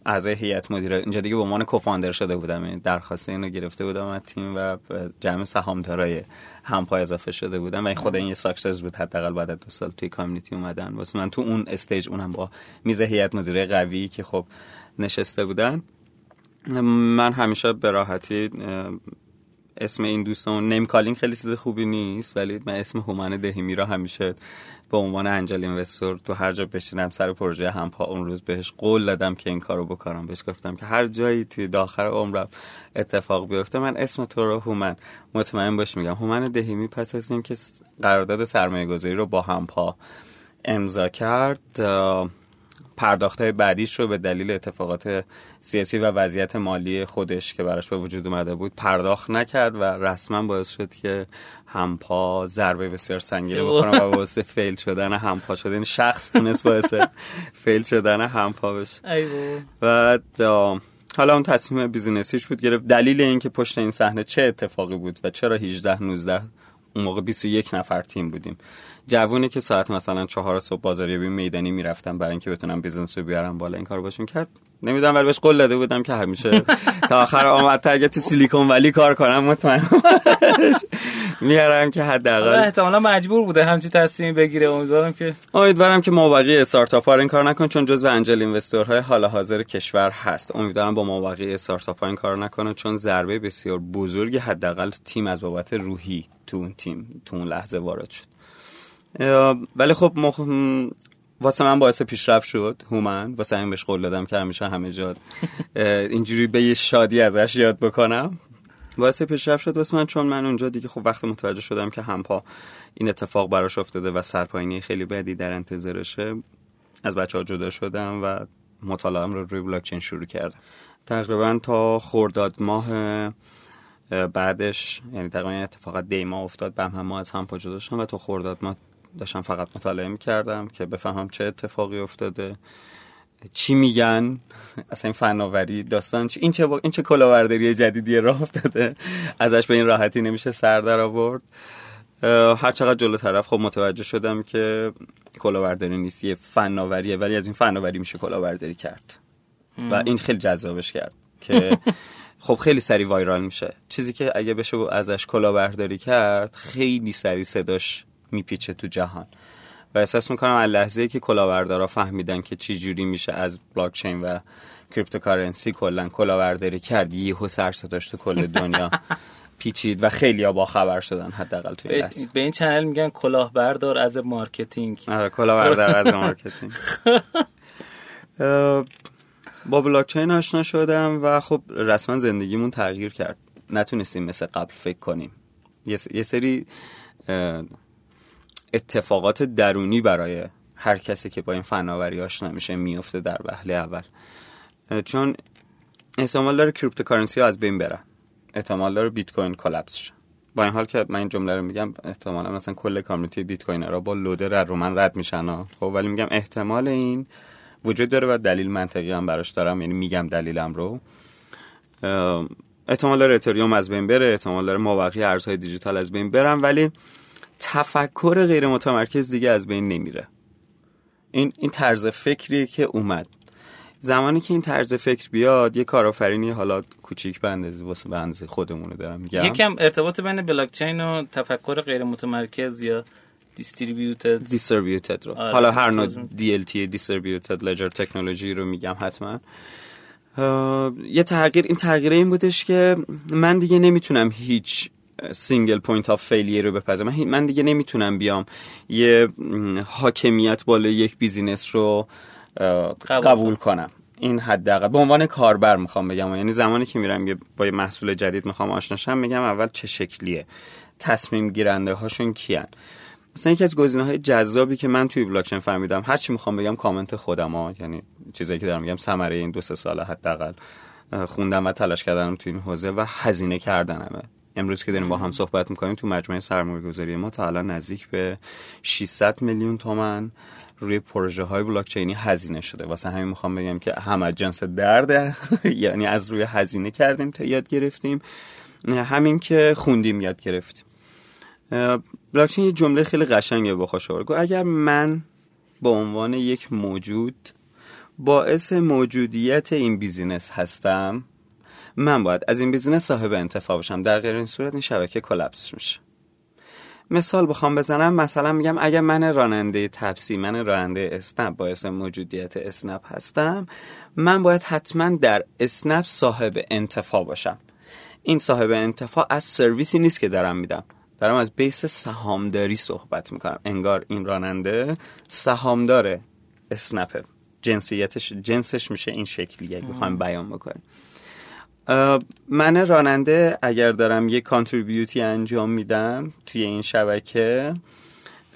اعضای هیئت مدیره. اینجا دیگه به عنوان co-founder شده بودم یعنی درخواست اینو گرفته بودم از تیم و جمع سهامدارای همپا اضافه شده بودم و خود این یه success بود. حداقل بعد دو سال توی community اومدن. واسه من تو اون stage اونم با میز هیئت مدیره قوی که خب نشسته بودن. من همیشه به راحتی اسم این دوستان name calling خیلی چیز خوبی نیست ولی من اسم هومن دهیمی را همیشه به عنوان angel investor تو هر جا بشینم سر پروژه همپا اون روز بهش قول دادم که این کارو بکنم بهش گفتم که هر جایی توی داخل عمرم اتفاق بیفته من اسم تو رو هومن مطمئن باش میگم. هومن دهیمی پس از اینکه قرارداد سرمایه گذاری رو با همپا امضا کرد پرداخت های بعدیش رو به دلیل اتفاقات سیاسی و وضعیت مالی خودش که براش به وجود اومده بود پرداخت نکرد و رسما باعث شد که همپا ضربه بسیار سنگین بخورن و باعث فیل شدن همپا شد. این یعنی شخص تونست باعث فیل شدن همپا بشه. و حالا اون تصمیم business یش بود گرفت. دلیل اینکه پشت این صحنه چه اتفاقی بود و چرا 18 19 اون موقع 21 نفر تیم بودیم. جوونی که ساعت مثلا چهار صبح بازاریابی میدانی می‌رفتم برای اینکه بتونم business رو بیارم بالا این کار باشون کرد. نمی‌دونم ولی بهش قول داده بودم که همیشه تا آخر عمرم تا اگه تو سیلیکون ولی کار کنم مطمئن میارم که حداقل احتمالا مجبور بوده همچی تصمیم بگیره. امیدوارم که امیدوارم که مابقی استارتاپ ها این کار نکن چون جزو انجل اینوستورهای حال حاضر کشور هست. امیدوارم با مابقی استارتاپ ها این کار نکنه چون ضربه بسیار بزرگی حداقل تیم از بابت روحی تو اون تیم تو اون لحظه وارد شد. ولی خب مخ... واسه من باعث پیشرفت شد هومن. واسه این بهش قول دادم که همیشه همه جا اینجوری به یه شادی ازش یاد بکنم. باعث پیشرفت شد واسه من چون من اونجا دیگه خب وقت متوجه شدم که همپا این اتفاق براش افتاده و سرپاینی خیلی بدی در انتظارشه. از بچه ها جدا شدم و مطالعه رو روی بلاکچین شروع کردم. تقریبا تا خورداد ماه بعدش یعنی تقریبا اتفاقات دیما افتاد به هم ما از هم پا جدا شدم و تا خورداد ما داشتم فقط مطالعه می‌کردم که بفهمم چه اتفاقی افتاده چی میگن اصلا این فناوری داستان این چه این چه کلاورداری جدیدی راه افتاده. ازش به این راحتی نمیشه سر در آورد. هر چقدر جلو طرف خب متوجه شدم که کلاورداری نیست یه فناوریه ولی از این فناوری میشه کلاورداری کرد. و این خیلی جذابش کرد که خب خیلی سری وایرال میشه. چیزی که اگه بشه ازش کلاورداری کرد خیلی سری صداش میپیچه تو جهان. و احساس می‌کنم از لحظه که کلاوردارا فهمیدن که چی جوری میشه از بلاکچین و cryptocurrency کلا کلاهبرداری کرد یهو سر صداش تو کل دنیا پیچید و خیلی ها با خبر شدن حداقل توی دست به این channel میگن کلاهبردار از marketing. آره کلاهبردار از marketing. با بلاکچین آشنا شدم و خب رسما زندگیمون تغییر کرد. نتونستیم مثل قبل فکر کنیم. یه سری اتفاقات درونی برای هر کسی که با این فناوری آشنا میشه میفته در وهله اول. چون احتمال داره cryptocurrency ها از بین برن احتمال داره بیت کوین collapse با این حال که من این جمله رو میگم احتمالا مثلا کل community بیت کوین را با لودر رو من رد میشن خب ولی میگم احتمال این وجود داره و دلیل منطقی هم براش دارم یعنی میگم دلیلم رو. احتمال داره اتریوم از بین بره احتمال داره مابقی ارزهای دیجیتال از بین برن ولی تفکر غیر متمرکز دیگه از بین نمیره. این این طرز فکریه که اومد. زمانی که این طرز فکر بیاد یه کارآفرینی حالا کوچیک به اندازه واسه به اندازه خودمون دارم میگم. یکم ارتباط بین بلاکچین و تفکر غیر متمرکز یا دیستریبیوتد دیستریبیوتد رو. آره حالا هر نوع DLT دیستریبیوتد لجر تکنولوژی رو میگم حتما. یه تغییر این تغییر این بودش که من دیگه نمی‌تونم هیچ single point of failure رو بپذیرم. من, من دیگه نمی‌تونم بیام. یه حاکمیت بالای یک business رو قبول, کنم. این حداقل. به عنوان کاربر می‌خوام بگم. یعنی زمانی که میرم با یه محصول جدید می‌خوام آشناشم میگم اول چه شکلیه؟ تصمیم گیرنده هاشون کیان؟ مثلا یکی از گزینه های جذابی که من توی بلاکچین فهمیدم هر چی می‌خوام بگم کامنت خودم ها یعنی چیزایی که دارم میگم ثمره این دو سه ساله حداقل خوندم و تلاش کردم توی این حوزه و هزینه کردنمه. امروز که داریم با هم صحبت می‌کنیم تو مجموعه سرمایه گذاری ما تا الان نزدیک به 600 میلیون تومن روی پروژه های بلاکچینی هزینه شده. واسه همین می‌خوام بگم که همه جنس درده یعنی از روی هزینه کردیم تا یاد گرفتیم. همین که خوندیم یاد گرفتیم. بلاکچین یه جمله خیلی قشنگه با خوش گو اگر من به عنوان یک موجود باعث موجودیت این business هستم من باید از این بیزینس صاحب انتفاع باشم در غیر این صورت این شبکه collapse میشه. مثال بخوام بزنم. مثلا میگم اگر من راننده تپسی من راننده اسنپ باعث موجودیت اسنپ هستم من باید حتما در اسنپ صاحب انتفاع باشم. این صاحب انتفاع از سرویسی نیست که دارم میدم. دارم از بیس سهامداری صحبت می‌کنم. انگار این راننده سهامدار اسنپ. جنسیتش جنسش میشه این شکلی اگه بخوایم بیان بکنیم. من راننده اگر دارم یه کانتریبیوتی انجام میدم توی این شبکه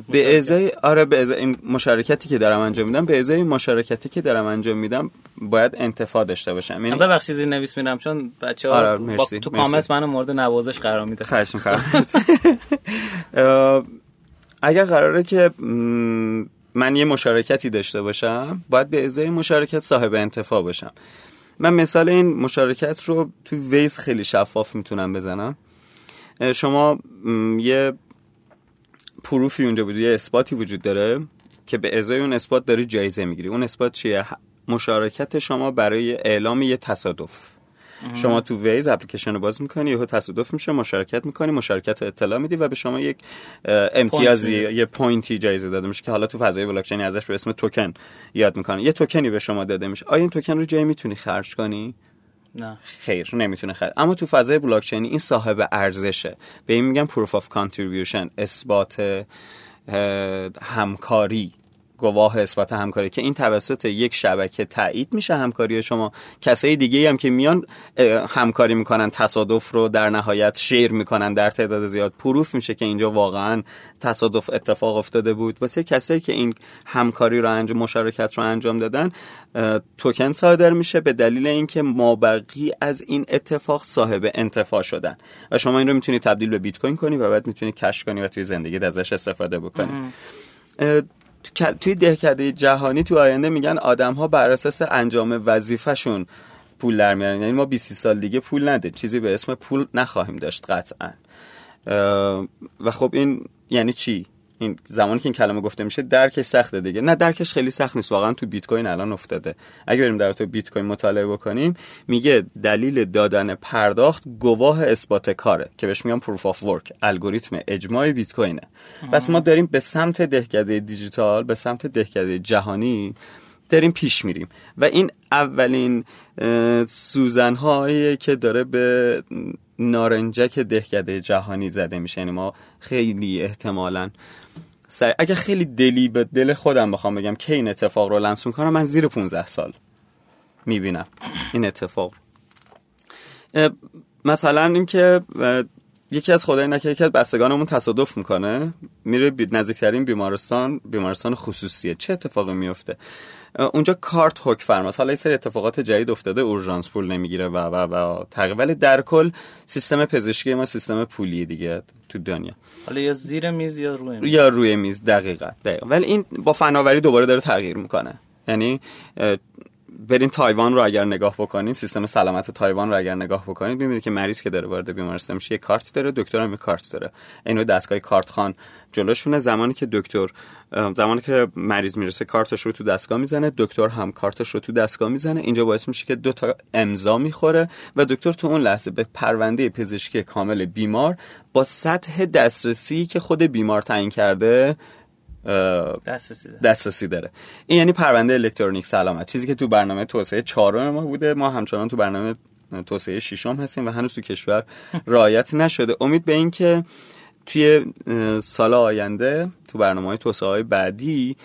به ازای آره به ازای این مشارکتی که دارم انجام میدم به ازای مشارکتی که دارم انجام میدم باید انتفاع داشته باشم. یعنی ببخشید زیر نویس میرم چون بچه‌ها آره مرسی. تو کامنت منو مورد نوازش قرار میده. خواهش می‌کنم. اگر قراره که من یه مشارکتی داشته باشم باید به ازای مشارکت صاحب انتفاع باشم. من مثال این مشارکت رو تو ویز خیلی شفاف می‌تونم بزنم. شما یه پروفی اونجا وجود یه اثباتی وجود داره که به ازای اون اثبات داری جایزه می‌گیری. اون اثبات چیه؟ مشارکت شما برای اعلام یه تصادف. شما تو ویز اپلیکیشن رو باز می‌کنی یهو تصادف میشه مشارکت می‌کنی مشارکت رو اطلاع میدی و به شما یک امتیازی یه point ی جایزه داده میشه که حالا تو فضای بلاکچین ازش به اسم توکن یاد می‌کنن. یه توکنی به شما داده میشه. آیا این توکن رو جایی می‌تونی خرج کنی؟ نه. خیر نمی‌تونه خرج. اما تو فضای بلاکچینی این صاحب ارزشه. به این میگن proof of contribution اثبات همکاری. گواه اثبات همکاری که این توسط یک شبکه تایید میشه همکاری شما. کسای دیگه هم که میان همکاری می‌کنن تصادف رو در نهایت شیر می‌کنن در تعداد زیاد. پروف میشه که اینجا واقعا تصادف اتفاق افتاده بود. واسه کسایی که این همکاری رو انجام مشارکت رو انجام دادن توکن صادر میشه به دلیل اینکه مابقی از این اتفاق صاحب انتفاع شدن. و شما این رو می‌تونید تبدیل به بیت کوین کنی و بعد می‌تونید کش کنی و توی زندگی ازش استفاده بکنی. توی دهکده جهانی تو آینده میگن آدم ها بر اساس انجام وظیفهشون پول در میارن. یعنی ما 20 سال دیگه پول نده چیزی به اسم پول نخواهیم داشت قطعا. و خب این یعنی چی؟ این زمانی که این کلمه گفته میشه درکش سخته دیگه. نه درکش خیلی سخت نیست. واقعا تو بیت کوین الان افتاده. اگه بریم در تو بیت کوین مطالعه بکنیم میگه دلیل دادن پرداخت گواه اثبات کاره که بهش میگن پروف اف ورک الگوریتم اجماع بیت کوینه. پس ما داریم به سمت دهکده دیجیتال به سمت دهکده جهانی داریم پیش میریم. و این اولین سوزن هایی که داره به نارنجک دهکده جهانی زده میشه. یعنی ما خیلی احتمالا سر... اگه خیلی دلی به دل خودم بخوام بگم که این اتفاق رو لمس می‌کنم من زیر 15 سال می‌بینم این اتفاق رو. مثلا اینکه یکی از خدای نکرده یکی از بستگانمون تصادف می‌کنه میره نزدیکترین بیمارستان بیمارستان خصوصیه. چه اتفاقی میفته اونجا کارت حک فرماست. حالا این سری اتفاقات جدید افتاده اورژانس پول نمی‌گیره و و و تقریبا ولی در کل سیستم پزشکی ما سیستم پولی دیگه تو دنیا. حالا یا زیر میز یا روی میز. یا روی میز دقیقا دقیقا. ولی این با فناوری دوباره داره تغییر می‌کنه. یعنی برین تایوان رو اگر نگاه بکنید سیستم سلامت تایوان رو اگر نگاه بکنید می‌بینید که مریض که داره وارد بیمارستان میشه یه کارت داره دکتر هم یه کارت داره. اینو دستگاه کارت خان جلوشونه. زمانی که دکتر زمانی که مریض می‌رسه کارتش رو تو دستگاه می‌زنه دکتر هم کارتش رو تو دستگاه می‌زنه. اینجا باعث میشه که دو تا امضا می‌خوره و دکتر تو اون لحظه به پرونده پزشکی کامل بیمار با سطح دسترسی که خود بیمار تعیین کرده دسترسی داره. دسترسی داره. این یعنی پرونده الکترونیک سلامت. چیزی که تو برنامه توسعه چهارم ما بوده ما همچنان تو برنامه توسعه ششم هستیم و هنوز تو کشور رعایت نشده. امید به این که توی سال آینده تو برنامه های توسعه های بعدی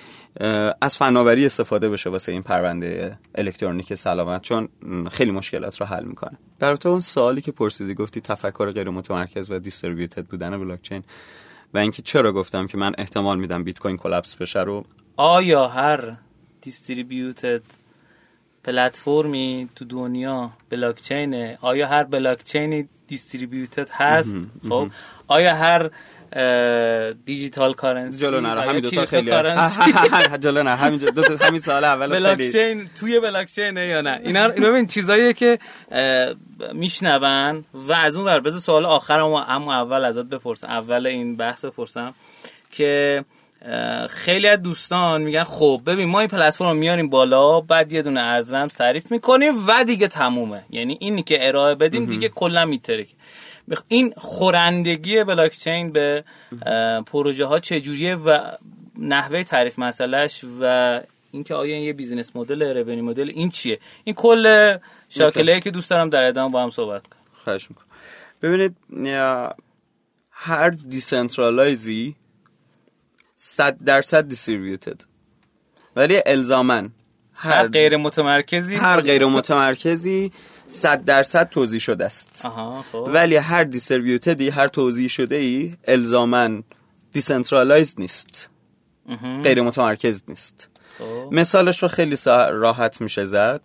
از فناوری استفاده بشه واسه این پرونده الکترونیک سلامت چون خیلی مشکلات رو حل می‌کنه. در اون سوالی که پرسیدی گفتی تفکر غیر متمرکز و دیستریبیوتد بودن بلاکچین و اینکه چرا گفتم که من احتمال میدم بیت کوین collapse بشه رو؟ آیا هر distributed platform ی تو دنیا بلاکچینه؟ آیا هر بلاکچینی distributed هست؟ خب. آیا هر digital currency جلو نرو همین دو تا خیلی جلو نه همین دو تا همین سال اول بلاکچین توی بلاکچینه یا نه؟ اینا ببین چیزاییه که میشنون و از اون ور بذار سوال آخرم اما اول ازت بپرسم. اول این بحث بپرسم که خیلی از دوستان میگن خب ببین ما این پلتفرم میاریم بالا بعد یه دونه ارز رمز تعریف می‌کنیم و دیگه تمومه. یعنی اینی که ارائه بدیم دیگه کلا میترک این خورندگی بلاکچین به پروژه ها چجوریه و نحوه تعریف مسئلهش و اینکه آیا یه بیزینس مدل رونی مدل این چیه؟ این کل شاکله که دوست دارم در ادامه با هم صحبت کنم. خواهش می‌کنم. ببینید هر decentralized ی صد درصد distributed ولی الزاما هر غیر متمرکزی هر غیر متمرکزی صد درصد توزیع شده است. خب. ولی هر distributed ی هر توزیع شده ای الزاما decentralized نیست غیر متمرکز نیست. خب. مثالش رو خیلی راحت میشه زد.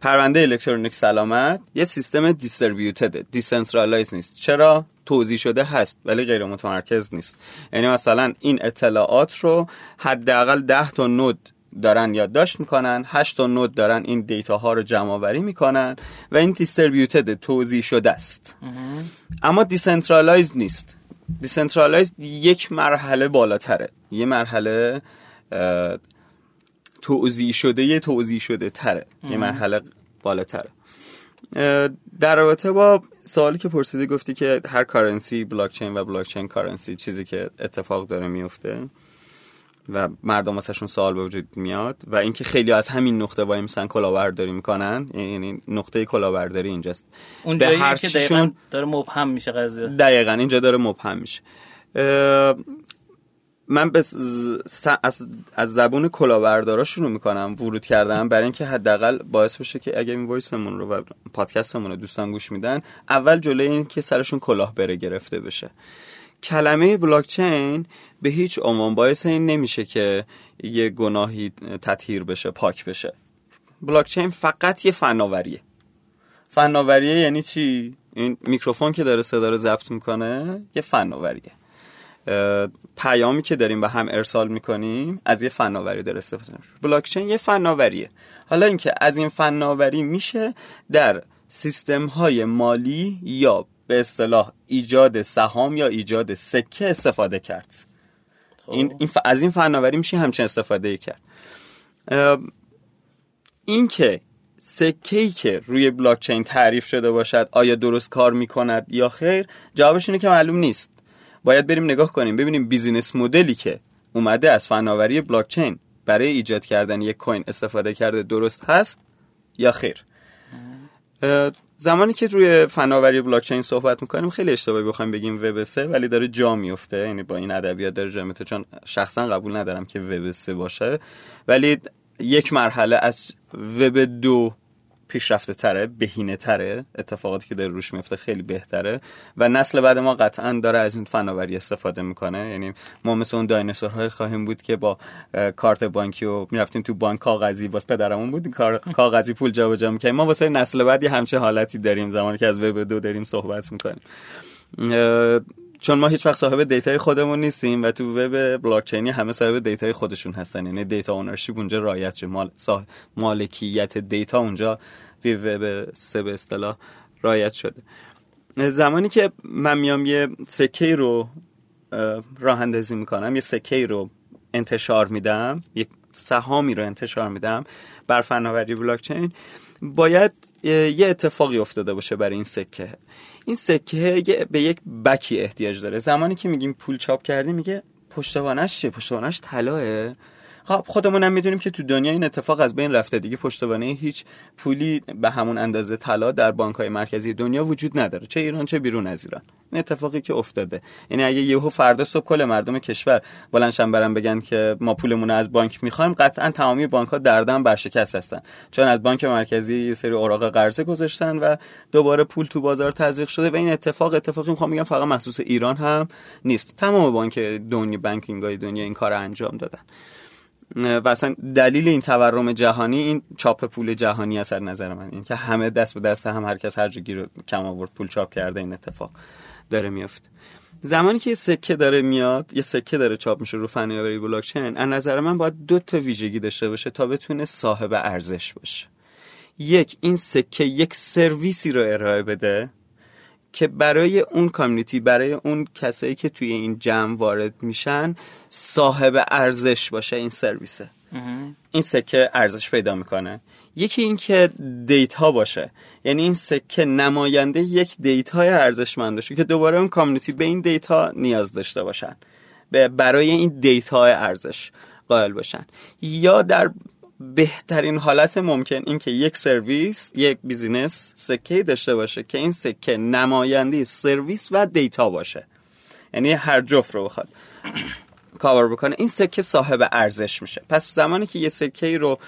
پرونده الکترونیک سلامت یه سیستم distributed decentralized نیست. چرا؟ توزیع شده هست ولی غیر متمرکز نیست. یعنی مثلا این اطلاعات رو حداقل 10 تا node دارن یادداشت می‌کنن 8 تا node دارن این data ها رو جمع آوری می‌کنن و این distributed توزیع شده است. اما decentralized نیست. decentralized یک مرحله بالاتره. یه مرحله توضیح شده یه توضیح شده تره. یه مرحله بالاتره. اه، در رابطه با سوالی که پرسیدی گفتی که هر کارنسی بلاکچین و بلاکچین کارنسی چیزی که اتفاق داره میفته و مردم واسهشون سوال به وجود میاد و اینکه خیلی از همین نقطه وای مثلا کلاهبرداری می‌کنن یعنی نقطه کلاهبرداری اینجاست. اون به هر که چیشون- دقیقا داره مبهم میشه قضیه. دقیقا اینجا داره مبهم میشه. من به از, از زبون کلاهبردارا شروع می‌کنم ورود کردم برای اینکه حداقل باعث بشه که اگه این وایسمون رو و پادکستمون رو دوستان گوش میدن اول جلوی این که سرشون کلاه بره گرفته بشه. کلمه بلاکچین به هیچ عنوان باعث این نمیشه که یه گناهی تطهیر بشه پاک بشه. بلاکچین فقط یه فناوریه. فناوریه یعنی چی؟ این میکروفون که داره صدا رو ضبط می‌کنه یه فناوریه. پیامی که داریم به هم ارسال می‌کنیم از یه فناوری داره استفاده میشه. بلاکچین یه فناوریه. حالا اینکه از این فناوری میشه در سیستم های مالی یا به اصطلاح ایجاد سهام یا ایجاد سکه استفاده کرد. این, این ف- از این فناوری میشه همچین استفاده کرد. اه، این که سکه‌ای که روی بلاکچین تعریف شده باشد آیا درست کار می‌کند یا خیر جوابش اینه که معلوم نیست. باید بریم نگاه کنیم ببینیم بیزینس مدلی که اومده از فناوری بلاکچین برای ایجاد کردن یک کوین استفاده کرده درست هست یا خیر. زمانی که روی فناوری بلاکچین صحبت می‌کنیم خیلی اشتباهی بخوایم بگیم وب 3 ولی داره جا میفته یعنی با این ادبیات داره جا چون شخصا قبول ندارم که وب 3 باشه. ولی یک مرحله از وب دو پیشرفته تره بهینه تره اتفاقاتی که داره روش میفته خیلی بهتره. و نسل بعد ما قطعا داره از این فناوری استفاده می‌کنه. یعنی ما مثل اون دایناسورهای خواهیم بود که با کارت بانکی و می‌رفتیم تو بانک کاغذی. واسه پدرمون بود کار کاغذی پول جابجا می‌کنیم ما واسه نسل بعد یه همچه حالتی داریم. زمانی که از وب دو داریم صحبت می‌کنیم. چون ما هیچ وقت صاحب data ی خودمون نیستیم و تو وب بلاکچینی همه صاحب data ی خودشون هستن. یعنی data ownership اونجا رعایت شه. مال صاحب مالکیت دیتا اونجا توی وب سه به اصطلاح رعایت شده. زمانی که من میام یه سکه رو اه، راه اندازی می‌کنم یه سکه رو انتشار میدم یک سهامی رو انتشار میدم بر فناوری بلاکچین باید یه اتفاقی افتاده باشه برای این سکه. این سکه به یک بکی احتیاج داره. زمانی که میگیم پول چاپ کردیم میگه پشتوانش چیه؟ پشتوانش طلاه. خب خودمون هم می‌دونیم که تو دنیا این اتفاق از بین رفته. دیگه پشتوانه هیچ پولی به همون اندازه طلا در بانک های مرکزی دنیا وجود نداره. چه ایران چه بیرون از ایران. این اتفاقی که افتاده. یعنی اگه یهو فردا صبح کل مردم کشور بلندشن برن بگن که ما پولمون از بانک می‌خوایم قطعا تمامی بانک ها دردن برشکست هستن. چون از بانک مرکزی یه سری اوراق قرضه گذاشتن و دوباره پول تو بازار تزریق شده و این اتفاق اتفاقی می‌خوام بگم فقط مخصوص ایران هم نیست. تمام بانک دنیا بانکینگ های دنیا این کار انجام دادن. و اصلا دلیل این تورم جهانی این چاپ پول جهانی است از نظر من. این که همه دست به دست هم هر کس هر جا گیر کم آورد پول چاپ کرده این اتفاق داره میفته زمانی که یه سکه داره میاد یه سکه داره چاپ میشه رو فناوری بلاکچین از نظر من باید دو تا ویژگی داشته باشه تا بتونه صاحب ارزش باشه. یک این سکه یک سرویسی رو ارائه بده که برای اون community برای اون کسایی که توی این جمع وارد میشن صاحب ارزش باشه این سرویسه. این سکه ارزش پیدا می‌کنه. یکی این که data باشه. یعنی این سکه نماینده یک data ی ارزشمند باشه که دوباره اون community به این data نیاز داشته باشن. به برای این data ارزش قائل باشن. یا در بهترین حالت ممکن این که یک سرویس یک business سکه داشته باشه که این سکه نماینده سرویس و data باشه. یعنی هر جفت رو بخواد کاور بکنه این سکه صاحب ارزش میشه. پس زمانی که یه سکه رو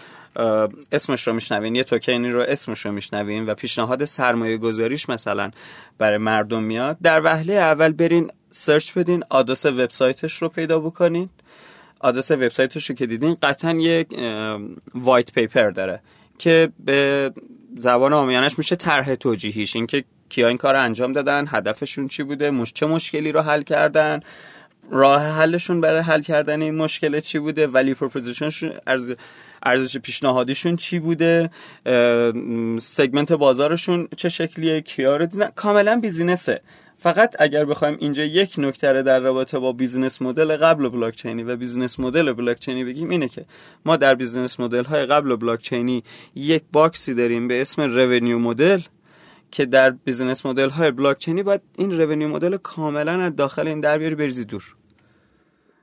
اسمش رو میشنوین یه توکنی رو اسمش رو میشنوین و پیشنهاد سرمایه گذاریش مثلا برای مردم میاد در وهله اول برین search بدین آدرس وبسایتش رو پیدا بکنین. آدرس وبسایتش رو که دیدین قطعا یک white paper داره که به زبان عامیانش میشه طرح توجیهیش اینکه کیا این کار انجام دادن هدفشون چی بوده مش... چه مشکلی رو حل کردن راه حلشون برای حل کردن این مشکل چی بوده value proposition شون ارز... ارزش پیشنهادیشون چی بوده segment بازارشون چه شکلیه کیا رو دیدن کاملا business ه فقط اگر بخوایم اینجا یک نکته در رابطه با business model قبل بلاک چینی و business model بلاک چینی بگیم اینه که ما در business model های قبل بلاک چینی یک box ی داریم به اسم revenue model که در business model های بلاک چینی باید این revenue model کاملا از داخل این در بیاری بریزی دور.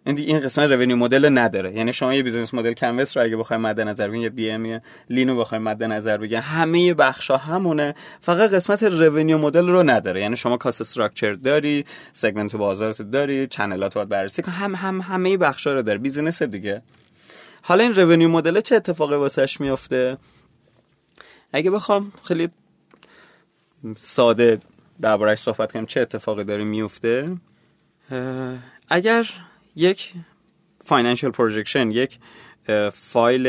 این این قسمت revenue model نداره. یعنی شما یه business model canvas رو اگه بخواید مد نظر بگیرید یا BM یا lean و بخواید مد نظر بگیرید همه بخشا همونه. فقط قسمت revenue model رو نداره. یعنی شما cost structure داری segment بازارت داری channel ات باید بررسی هم هم همه بخشا رو داره business دیگه. حالا این revenue model چه اتفاقی واسش میفته؟ اگه بخوام خیلی ساده دربارش صحبت کنیم چه اتفاقی داره میفته؟ اگر یک financial projection یک فایل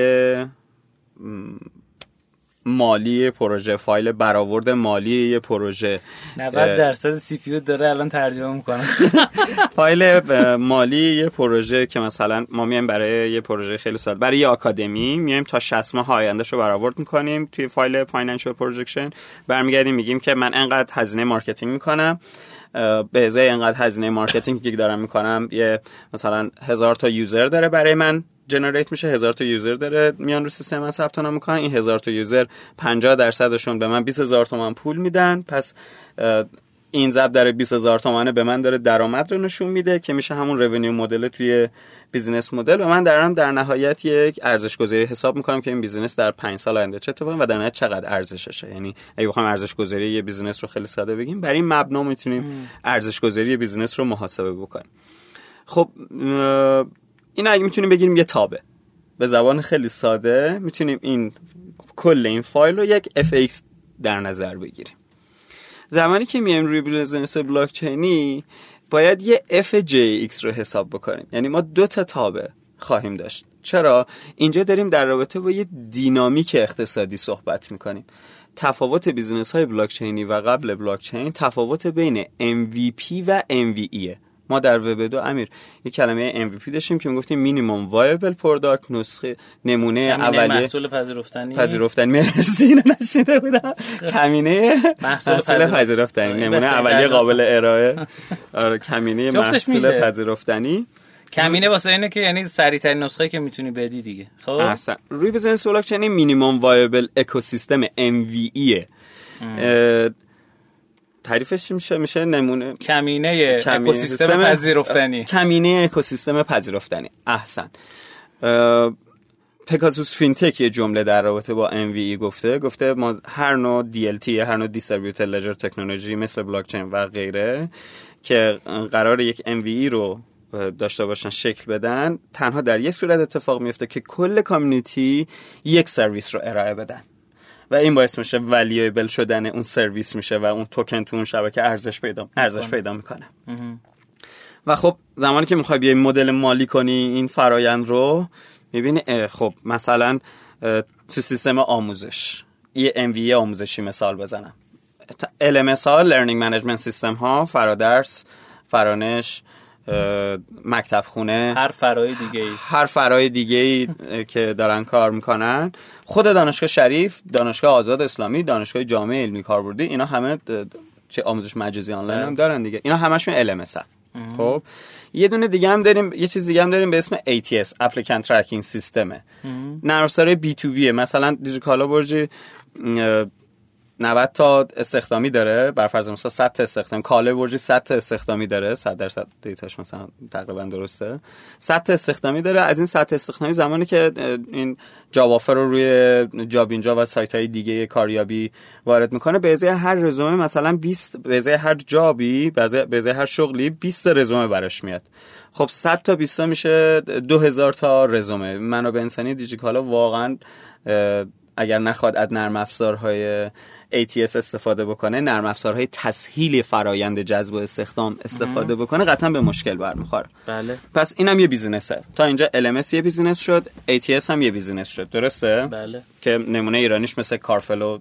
مالی پروژه فایل برآورد مالی یه پروژه. 90 درصد CP داره الان ترجمه می‌کنه. فایل مالی یه پروژه که مثلا ما میایم برای یه پروژه خیلی ساده برای یه آکادمی میایم تا 60 ماه آیندهش رو برآورد می‌کنیم توی فایل financial projection برمیگردیم میگیم که من انقدر هزینه marketing می‌کنم. به ازای اینقدر هزینه marketing که دارم می‌کنم یه مثلا هزار تا user داره برای من generate میشه هزار تا user داره میان رو سیستم من ثبت نام می‌کنن این هزار تا یوزر 50 درصدشون به من 20 هزار تومان پول میدن پس این ضرب در 20 هزار تومانه به من داره درآمد رو نشون میده که میشه همون revenue model توی business model و من دارم در نهایت یک ارزش گذاری حساب می‌کنم که این business در 5 سال آینده چه اتفاقی و در نهایت چقدر ارزششه. یعنی اگه بخوام ارزش گذاری یه business رو خیلی ساده بگیم برای این مبنا می‌تونیم ارزش گذاری business رو محاسبه بکنیم. خب این اگه می‌تونیم بگیریم یه تابع. به زبان خیلی ساده می‌تونیم این کل این فایل رو یک fx در نظر بگیریم. زمانی که میایم روی business بلاک چینی باید یه fgx رو حساب بکنیم. یعنی ما دو تا تابع خواهیم داشت. چرا؟ اینجا داریم در رابطه با یه دینامیک اقتصادی صحبت می‌کنیم. تفاوت business های بلاک چینی و قبل بلاک چین تفاوت بین MVP و MVE ما در وب دو امیر یه کلمه MVP داشتیم که می‌گفتیم minimum viable product نسخه نمونه اولیه محصول پذیرفتنی. پذیرفتنی مرسی نشنیده بودم. کمینه محصول پذیرفتنی. نمونه اولیه قابل ارائه. آره کمینه محصول پذیرفتنی. کمینه واسه اینه که یعنی سریع ترین نسخه که می‌تونی بدی دیگه. خب؟ احسن روی business بلاک چین minimum viable ecosystem MVE تعریفش میشه؟ میشه نمونه کمینه, اکوسیستم پذیرفتنی. کمینه اکوسیستم پذیرفتنی. احسن. پگاسوس فینتک یه جمله در رابطه با MVE گفته. گفته ما هر نوع DLT هر نوع distributed ledger technology مثل بلاکچین و غیره که قرار یک MVE رو داشته باشن شکل بدن تنها در یک صورت اتفاق میفته که کل community یک سرویس رو ارائه بدن. و این باعث میشه ولیبل شدن اون سرویس میشه و اون توکن تو اون شبکه ارزش پیدا ارزش پیدا می‌کنه. و خب زمانی که می‌خوای بیای مدل مالی کنی این فرایند رو می‌بینی خب مثلا تو سیستم آموزش یه MVE آموزشی مثال بزنم. LMS ها Learning Management System ها فرادرس فرانش مکتب خونه. هر فرای دیگه ای هر فرای دیگه ای که دارن کار می‌کنن. خود دانشگاه شریف دانشگاه آزاد اسلامی دانشگاه جامعه علمی کاربردی اینا همه چه آموزش مجازی آنلاین هم دارن دیگه. اینا همشون LMS خب؟ یه دونه دیگه هم داریم یه چیز دیگه هم داریم به اسم ATS Applicant Tracking System. نرم افزار B2B مثلا دیجیکالا برج 90 تا استخدامی داره بر فرض مثلا 100 تا استخدام کاله برجی 100 تا استخدامی داره 100 درصد دیتاش مثلا تقریبا درسته. 100 تا استخدامی داره از این 100 تا استخدامی زمانی که این job رو روی جاب اینجا و سایت های دیگه کاریابی وارد می‌کنه به ازای هر رزومه مثلا 20 به ازای هر job ی به ازای هر شغلی 20 رزومه براش میاد. خب 100 تا 20 میشه 2000 تا رزومه. منابع انسانی دیجیکالا واقعا اگر نخواد از نرم افزارهای ATS استفاده بکنه نرم افزارهای تسهیل فرایند جذب و استخدام استفاده بکنه قطعا به مشکل برمیخوره. بله. پس اینم یه business ه. تا اینجا LMS یه business شد ATS هم یه business شد. درسته؟ بله. که نمونه ایرانیش مثل کارفلو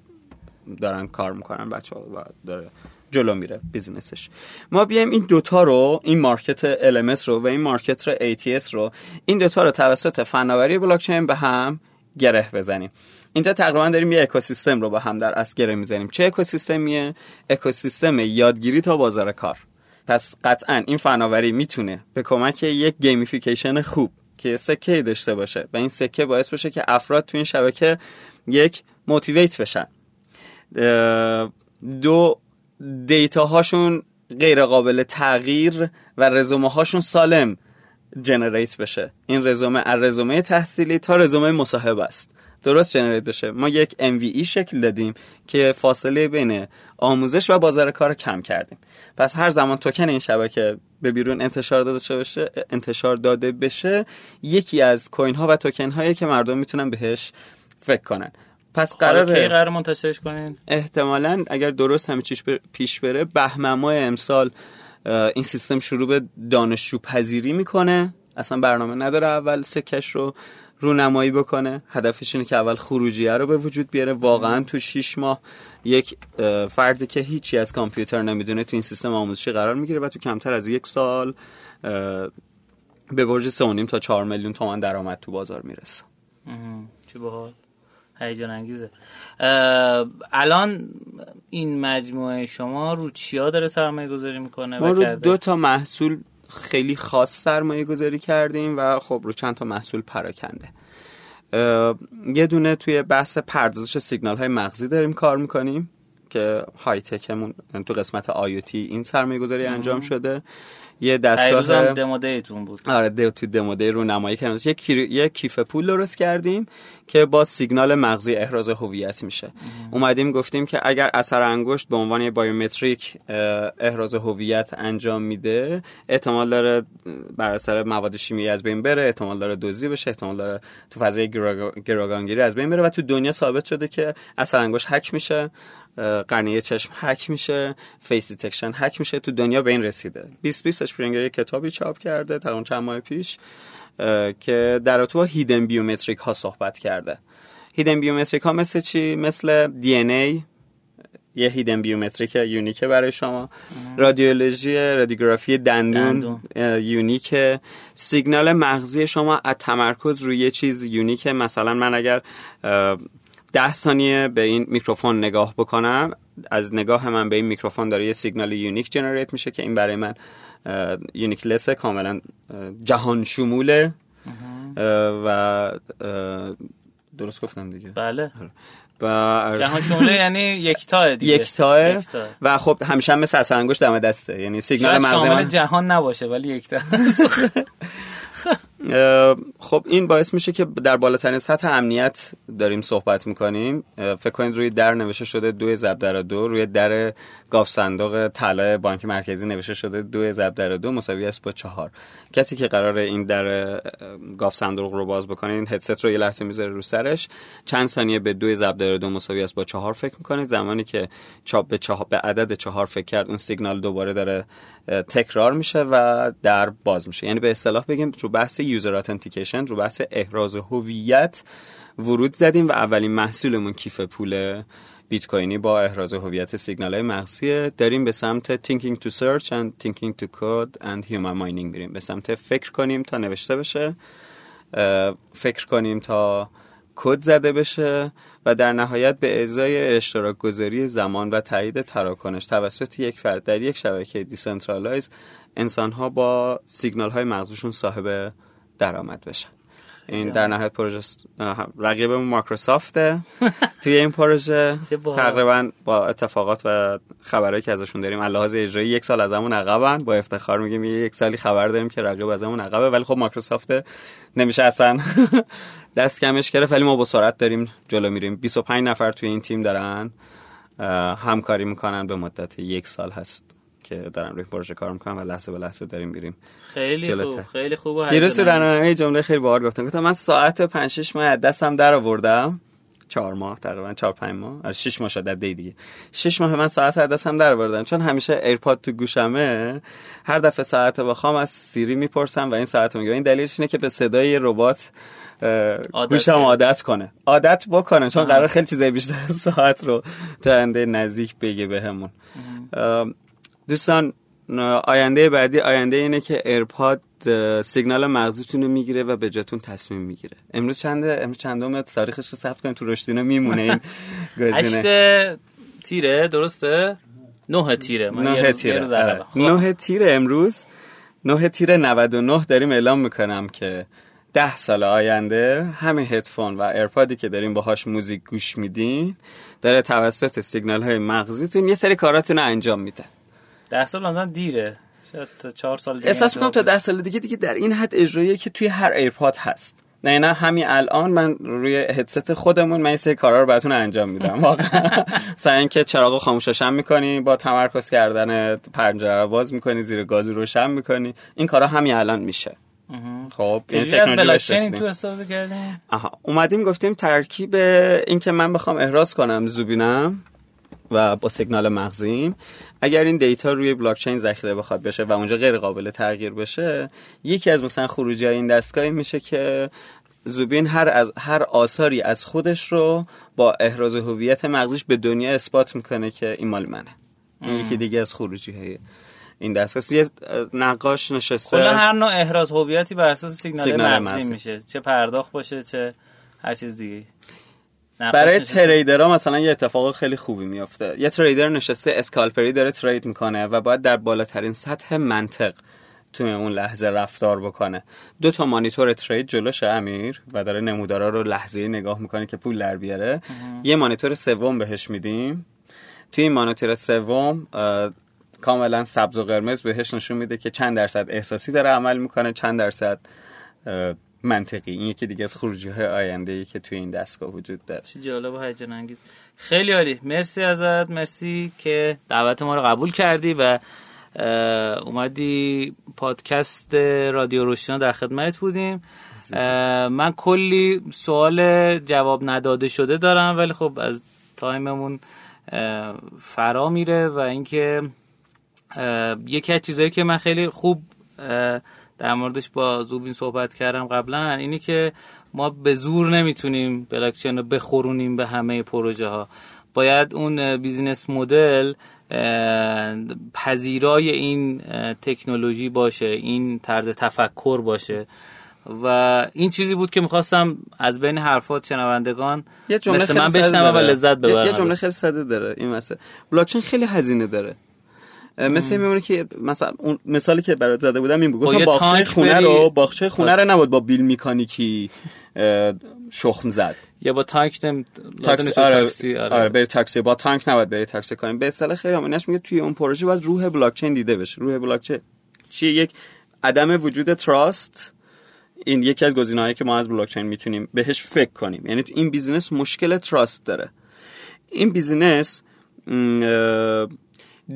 دارن کار می‌کنن بچه ها و داره جلو میره business ش. ما بیایم این دوتا رو این market LMS رو و این market رو ATS رو این دوتا رو توسط فناوری بلاکچین به هم گره بزنیم. اینجا تقریبا داریم یه اکوسیستم رو با هم در از گره می‌زنیم. چه اکوسیستمیه؟ اکوسیستم یادگیری تا بازار کار. پس قطعا این فناوری می‌تونه به کمک یک gamification خوب که سکه داشته باشه و این سکه باعث بشه که افراد تو این شبکه یک motivate بشن. دو data هاشون غیر قابل تغییر و رزومه هاشون سالم generate بشه. این رزومه از رزومه تحصیلی تا رزومه مصاحبه است. درست generate بشه. ما یک MVE شکل دادیم که فاصله بین آموزش و بازار کار کم کردیم. پس هر زمان توکن این شبکه به بیرون انتشار داده بشه انتشار داده بشه یکی از کوین ها و توکن هایی که مردم می‌تونن بهش فکر کنن. پس قراره قرار منتشرش کنین احتمالا اگر درست همه چیش پیش بره بهمن ماه امسال این سیستم شروع به دانشجو پذیری می‌کنه. اصلا برنامه نداره اول سکش رو رونمایی بکنه. هدفش اینه که اول خروجیه رو به وجود بیاره. واقعا تو 6 ماه یک فردی که هیچی از کامپیوتر نمی‌دونه تو این سیستم آموزشی قرار می‌گیره و تو کمتر از یک سال به برج 3.5 تا 4 میلیون تومان درآمد تو بازار می‌رسه. چه باحال. هیجان انگیزه. الان این مجموعه شما رو چیا داره سرمایه گذاری می‌کنه ما رو دو تا محصول خیلی خاص سرمایه گذاری کردیم و خب رو چند تا محصول پراکنده. یه دونه توی بحث پردازش سیگنال های مغزی داریم کار می‌کنیم که های تکمون تو قسمت آیوتی این سرمایه گذاری انجام شده. یه دستگاه دمودیتون بود. آره ده تو دموده رو نمایی کردیم یک یک کیف پول درست کردیم. که با سیگنال مغزی احراز هویت میشه. اومدیم گفتیم که اگر اثر انگشت به عنوان یه بایومتریک احراز هویت انجام میده احتمال داره بر اثر مواد شیمیایی از بین بره احتمال داره دزدی بشه احتمال داره تو فضای گروگانگیری از بین بره و تو دنیا ثابت شده که اثر انگشت هک میشه قرنیه چشم هک میشه face detection hack میشه تو دنیا به این رسیده. 2020 اسپرینگر یه کتابی چاپ کرده تقریبا چند ماه پیش. که در تو hidden biometric ها صحبت کرده. hidden biometric ها مثل چی؟ مثل DNA یه hidden biometric unique ه برای شما. رادیولوژی رادیوگرافی دندون, دندون. unique ه. سیگنال مغزی شما از تمرکز روی یه چیز unique ه. مثلا من اگر ده ثانیه به این میکروفون نگاه بکنم از نگاه من به این میکروفون داره یه سیگنال unique generate میشه که این برای من unique ه کاملا جهان شموله. و درست گفتم دیگه. بله. و جهان شموله یعنی یکتاه دیگه. یکتاه. و خب همیشه هم مثل اثر انگشت دم دسته. یعنی سیگنال مغزی من جهان نباشه ولی یکتاه. خب این باعث میشه که در بالاترین سطح امنیت داریم صحبت می‌کنیم. فکر کنید روی در نوشته شده دو زب در دو روی در گاف صندوق طلا بانک مرکزی نوشته شده دو زب در دو مساوی است با چهار. کسی که قرار این در گاف صندوق رو باز بکنه این هدست رو یه لحظه می‌ذاره رو سرش. چند ثانیه به دو زب در دو مساوی است با چهار فکر می‌کنه. زمانی که چاپ به, چهار به عدد چهار فکر کرد اون سیگنال دوباره داره تکرار میشه و در باز میشه. یعنی به اصطلاح بگیم رو بحث user authentication رو بحث احراز هویت ورود زدیم و اولین محصولمون کیف پول بیت کوینی با احراز هویت سیگنال های مغزی داریم به سمت thinking to search and thinking to code and human mining میریم. به سمت فکر کنیم تا نوشته بشه فکر کنیم تا کد زده بشه و در نهایت به ازای اشتراک گذاری زمان و تایید تراکنش توسط یک فرد در یک شبکه decentralize انسان ها با سیگنال های مغزشون صاحب درآمد بشن. این در نهایت پروژه رقیبمون مایکروسافته. توی این پروژه تقریبا با اتفاقات و خبرهایی که ازشون داریم لحاظ اجرایی یک سال از همون عقبن. با افتخار میگیم یک سالی خبر داریم که رقیب از همون عقبه ولی خب مایکروسافت نمیشه اصلا. دست کمش گرفت ولی ما با سرعت داریم جلو میریم. 25 نفر توی این تیم دارن همکاری می‌کنن به مدت یک سال هست. که دارم روی پروژه کار می‌کنم و لحظه به لحظه داریم میریم خیلی خوب خیلی خوب دیروز تو برنامه جمله خیلی باحال گفتم گفتم من ساعت 5 6 ماه دستم در آوردم. چهار ماه تقریبا چهار پنج ماه. آره 6 ماه شده دی دیگه. 6 ماه من ساعت دستم در آوردم. چون همیشه ایرپاد تو گوشمه هر دفعه ساعت بخوام از سیری می‌پرسم و این ساعت میگه این دلیلش اینه که به صدای ربات گوشم عادت کنه. عادت بکنه چون قرار خیلی چیزای بیشتر ساعت رو تا نزدیک بگه بهمون. دوستان آینده بعدی آینده اینه که ایرپاد سیگنال مغزیتون رو می‌گیره و به جاتون تصمیم می‌گیره. امروز چنده امروز چندم تاریخش رو ثبت کنیم تو رشدینو میمونه این گزینه. تیره درسته؟ نه تیره نه تیره. آره. خب. نه تیره امروز. نه تیره 99 داریم اعلام می‌کنم که ده سال آینده همین هدفون و ایرپادی که داریم باهاش موزیک گوش میدین داره توسط سیگنال های مغزیتون یه سری کاراتون انجام میده. ده سال مثلا دیره. شاید تا چهار سال دیگه احساس می‌کنم تا ده سال دیگه دیگه در این حد اجراییه که توی هر ایرپاد هست. نه نه همین الان من روی هدست خودمون من این سری کارا رو براتون انجام میدم. واقعا. مثلا اینکه چراغ خاموششم می‌کنی با تمرکز کردن پنجره رو باز می‌کنی زیر گازی روشن می‌کنی. این کارا همین الان میشه. خب این تکنولوژی تو استفاده کردیم آها اومدیم گفتیم ترکیب این که من بخوام احراز کنم زوبینم. و با سیگنال مغزیم. اگر این دیتا روی بلاک چین ذخیره بخواد بشه و اونجا غیر قابل تغییر بشه یکی از مثلا خروجی های این دستگاه میشه که زوبین هر از هر آثاری از خودش رو با احراز هویت مغزیش به دنیا اثبات می‌کنه که این مال منه. این یکی دیگه از خروجی های این دستگاه. یه نقاش نشسته. کلا هر نوع احراز هویتی بر اساس سیگنال, سیگنال مغزی میشه. چه پرداخت باشه چه هر چیز دیگه برای تریدرها مثلا یه اتفاق خیلی خوبی میافته. یه تریدر نشسته اسکالپری داره ترید می‌کنه و باید در بالاترین سطح منطق توی اون لحظه رفتار بکنه. دو تا مانیتور ترید جلوش امیر و داره نمودارا رو لحظه نگاه می‌کنه که پول در بیاره. یه مانیتور سوم بهش میدیم. توی این مانیتور سوم کاملا سبز و قرمز بهش نشون میده که چند درصد احساسی داره عمل می‌کنه چند درصد منطقی. این یکی دیگه از خروجی های آینده ای که توی این دستگاه وجود داره. چه جالب و هیجان انگیز خیلی عالی. مرسی ازت. مرسی که دعوت ما رو قبول کردی و اومدی پادکست رادیو روشنا در خدمت بودیم. من کلی سوال جواب نداده شده دارم ولی خب از time مون فرا میره و اینکه یکی از چیزهایی که من خیلی خوب در موردش با زوبین صحبت کردم قبلا اینی که ما به زور نمی‌تونیم بلاکچین رو بخورونیم به همه پروژه ها باید اون business model پذیرای این تکنولوژی باشه این طرز تفکر باشه. و این چیزی بود که می‌خواستم از بین حرفات شنوندگان یه جمله مثل من بشنوم و لذت ببرم یه جمله خیلی ساده داره این مثلا بلاکچین خیلی هزینه داره. مثل میمونه که مثلا اون مثالی که برات زده بودم این بود. گفتم باغچه خونه رو باغچه خونه رو نبود با بیل میکانیکی شخم زد. یا با تانک نم تاکسی آره, تاکسی آره. آره بری تاکسی. با تانک نباید بری تاکسی کنیم. به اصطلاح خیلی همینش میگه توی اون پروژه باید روح بلاکچین دیده بشه. روح بلاکچین چیه؟ یک عدم وجود تراست. این یکی از گزینه‌هایی که ما از بلاکچین می‌تونیم بهش فکر کنیم. یعنی این business مشکل trust داره. این business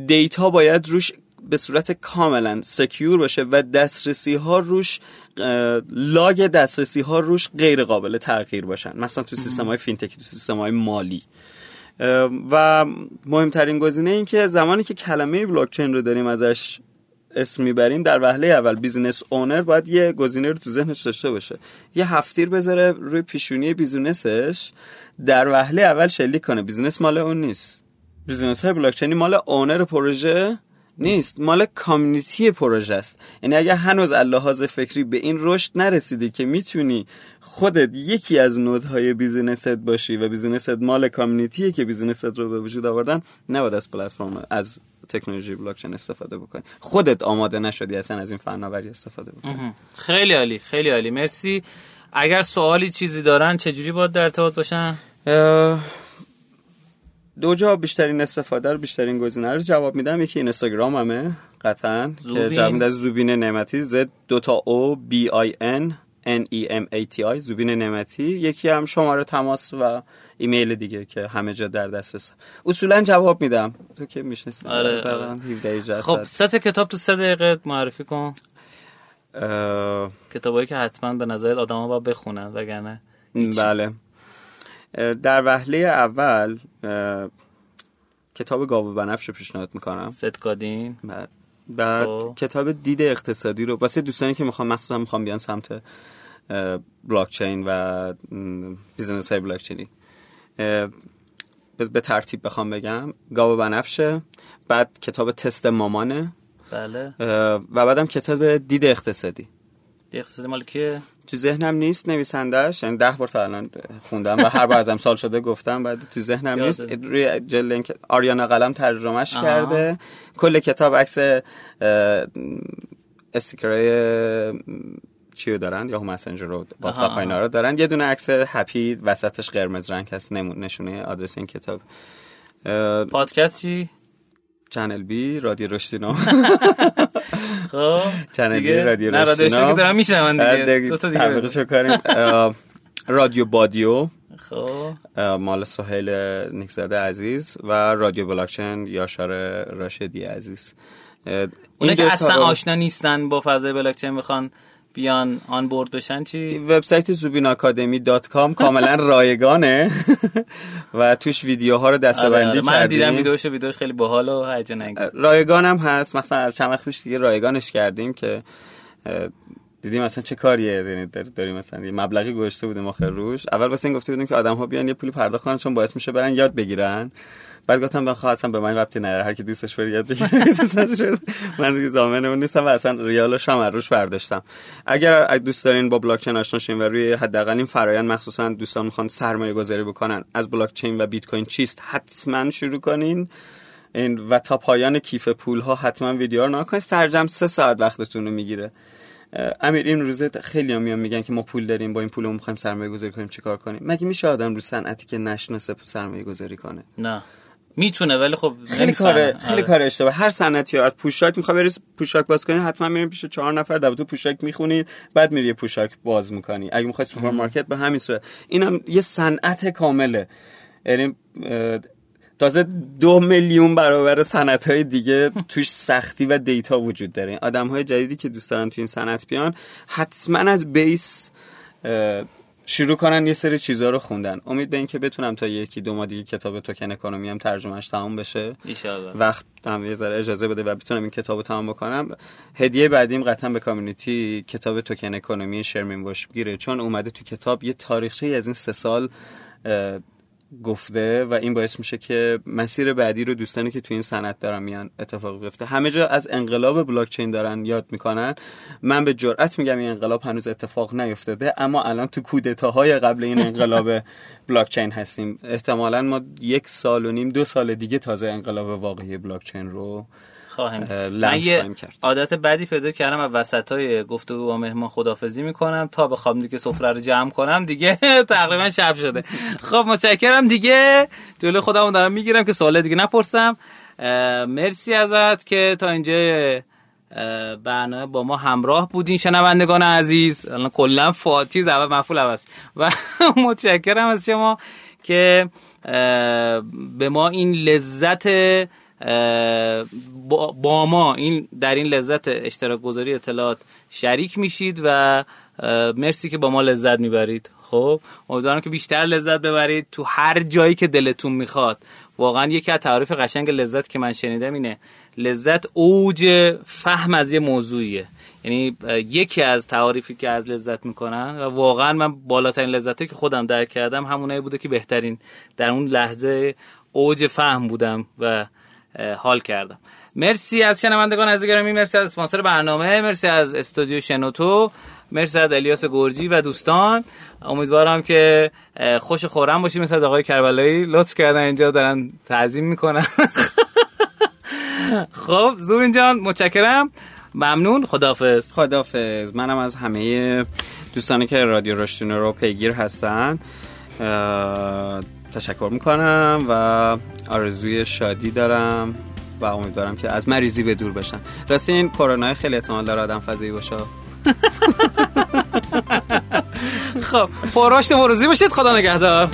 data باید روش به صورت کاملا secure باشه و دسترسی ها روش log دسترسی ها روش غیر قابل تغییر باشن. مثلا تو سیستم های فینتکی تو سیستم های مالی و مهمترین گزینه این که زمانی که کلمه بلاکچین رو داریم ازش اسم می‌بریم در وهله اول business owner باید یه گزینه رو تو ذهنش داشته باشه. یه هفتیر بذاره روی پیشونی business ش در وهله اول شلیک کنه. business مال اون نیست. business های بلاکچینی مال owner پروژه نیست مال community پروژه است. یعنی اگر هنوز لحاظ فکری به این رشد نرسیدی که می‌تونی خودت یکی از node های business ت باشی و business ت مال community ه که business ت رو به وجود آوردن نباید از پلتفرم از تکنولوژی بلاکچین استفاده بکنی. خودت آماده نشدی اصلا از این فناوری استفاده بکنی. خیلی عالی خیلی عالی. مرسی. اگر سوالی چیزی دارن چجوری باید در ارتباط باشن؟ دو جا بیشترین استفاده رو بیشترین گزینه رو جواب میدم. یکی اینستاگراممه قطعا که جواب زوبین نعمتی زد دو تا او بی آی ان N E M A T I زوبین نعمتی. یکی هم شماره تماس و ایمیل دیگه که همه جا در دسترس. اصولا جواب میدم. تو که می‌شناسی؟ آره, آره. خب سه کتاب تو سه دقیقه معرفی کن. کتابایی که حتما به نظر آدم ها باید بخونن وگرنه بله. در وهله اول کتاب گاو بنفش رو پیشنهاد می‌کنم. ستکادین بعد, بعد خب. کتاب دید اقتصادی رو. واسه دوستانی که می‌خوام مخصوصا می‌خوام بیان سمت بلاکچین و business های بلاکچینی به ترتیب بخوام بگم. گاو بنفشه. بعد کتاب تست مامانه. بله. و بعدم کتاب دید اقتصادی. دید اقتصادی مال کیه؟ تو ذهنم نیست نویسندش یعنی ده بار تا الان خوندم و هر بار ازم سوال شده گفتم بعد تو ذهنم نیست. روی جلد آریانا قلم ترجمهش کرده. کل کتاب عکس استیکرای چیو دارن؟ یا مسنجر رو واتساپ اینا رو دارن. یه دونه عکس هپی وسطش قرمز رنگ هست نشونه آدرس این کتاب. پادکست چی؟ چنل بی رادیو رشتینا خب چنل رادیو رشتینا نه دارم میشنم دیگه. تبلیغشو کنیم. رادیو بادیو. خب. مال سهیل نیکزاده عزیز و رادیو بلاکچین یاشار راشدی عزیز. اونه که اصلا آشنا نیستن با فضای بلاکچین می‌خوان بیان onboard بشن چی؟ وبسایت زوبین آکادمی dot com کاملا رایگانه. و توش ویدیوها رو دسته‌بندی آره, آره. من دیدم ویدیوش ویدیوش خیلی باحال و هیجان رایگان هم هست. مثلا از چند وقت پیش دیگه رایگانش کردیم که دیدیم مثلا چه کاریه. یعنی داریم مثلا یه مبلغی گذاشته بودیم آخر روش. اول واسه این گفته بودیم که آدم ها بیان یه پولی پرداخت کنن چون باعث میشه برن یاد بگیرن. بعد گفتم بخواه اصلا به من ربطی نداره هر کی دوستش بره یاد بگیره. من دیگه زامن اون نیستم و اصلا ریالش هم روش برداشتم. اگر دوست دارین با بلاک چین آشنا شین و روی حداقل این فرایند مخصوصا دوستان می‌خوان سرمایه گذاری بکنن از بلاک چین و بیت کوین چیست؟ حتما شروع کنین. این و تا پایان کیف پول ها حتما ویدیو رو نکنید سرجم سه ساعت وقتتون رو می‌گیره. امیر این روزه خیلی هم میگن که ما پول داریم با این پول رو می‌خوایم سرمایه گذاری کنیم. چیکار کنیم؟ مگه میشه آدم رو صنعتی که نشناسه سرمایه گذاری کنه؟ نه. می‌تونه ولی خب خیلی کار خیلی کار اشتباه. هر صنعتی از پوشاک می‌خواد بری پوشاک باز کنی حتما میرین پیش چهار نفر در تو پوشاک می‌خونی بعد میری پوشاک باز می‌کنی. اگه می‌خوای سوپرمارکت به همین صورت. اینم یه صنعت کامله. یعنی تازه دو میلیون برابر صنعت های دیگه توش سختی و data وجود داره. آدم های جدیدی که دوست دارن توی این صنعت بیان حتما از base شروع کنن یه سری چیزها رو خوندن. امید به اینکه بتونم تا یکی دو ماه دیگه کتاب Token Economy هم ترجمهش تمام بشه. وقت هم یه ذره اجازه بده و بتونم این کتاب رو تمام بکنم. هدیه بعدیم قطعا به community کتاب Token Economy شرمین وشمگیره چون اومده تو کتاب یه تاریخچه از این سه سال گفته و این باعث میشه که مسیر بعدی رو دوستانی که تو این صنعت دارن میان اتفاق بیفته. همه جا از انقلاب بلاک چین دارن یاد می‌کنن. من به جرئت میگم این انقلاب هنوز اتفاق نیفتاده اما الان تو کودتاهای قبل این انقلاب بلاک چین هستیم. احتمالا ما یک سال و نیم دو سال دیگه تازه انقلاب واقعی بلاک چین رو خواهیم من یه عادت بدی پیدا کردم و وسط های گفتگو با مهمان خدافزی می‌کنم. تا بخوام دیگه سفره رو جمع کنم دیگه تقریبا شب شده. خب متشکرم دیگه. جلو خودمو دارم می‌گیرم که سوال دیگه نپرسم. مرسی ازت که تا اینجا برنامه با ما همراه بودین. شنوندگان عزیز الان کلا فاتیز اول مفعول عوض. و متشکرم از شما که به ما این لذت با ما این در این لذت اشتراک گذاری اطلاعات شریک میشید و مرسی که با ما لذت می‌برید. خب امیدوارم که بیشتر لذت ببرید. تو هر جایی که دلتون می‌خواد. واقعا یکی از تعریف قشنگ لذت که من شنیدم اینه. لذت اوج فهم از یه موضوعیه. یعنی یکی از تعاریفی که از لذت می‌کنن و واقعا من بالاترین لذتی که خودم درک کردم همونایی بوده که بهترین در اون لحظه اوج فهم بودم و حال کردم. مرسی از شنوندگان از گرامی مرسی از اسپانسر برنامه مرسی از استودیو شنوتو مرسی از الیاس گرجی و دوستان. امیدوارم که خوش خورم باشیم مثل از آقای کربلایی. لطف کردن اینجا دارن تعظیم می‌کنن. خب زوبین جان متشکرم. ممنون. خدافز خدافز منم از همه دوستانی که رادیو رشتینو رو پیگیر هستن تشکر می‌کنم و آرزوی شادی دارم و امیدوارم که از مریضی به دور بشن راستی این کرونا خیلی احتمال داره آدم فضایی باشه. خب پراشت و باشید. خدا نگهدار.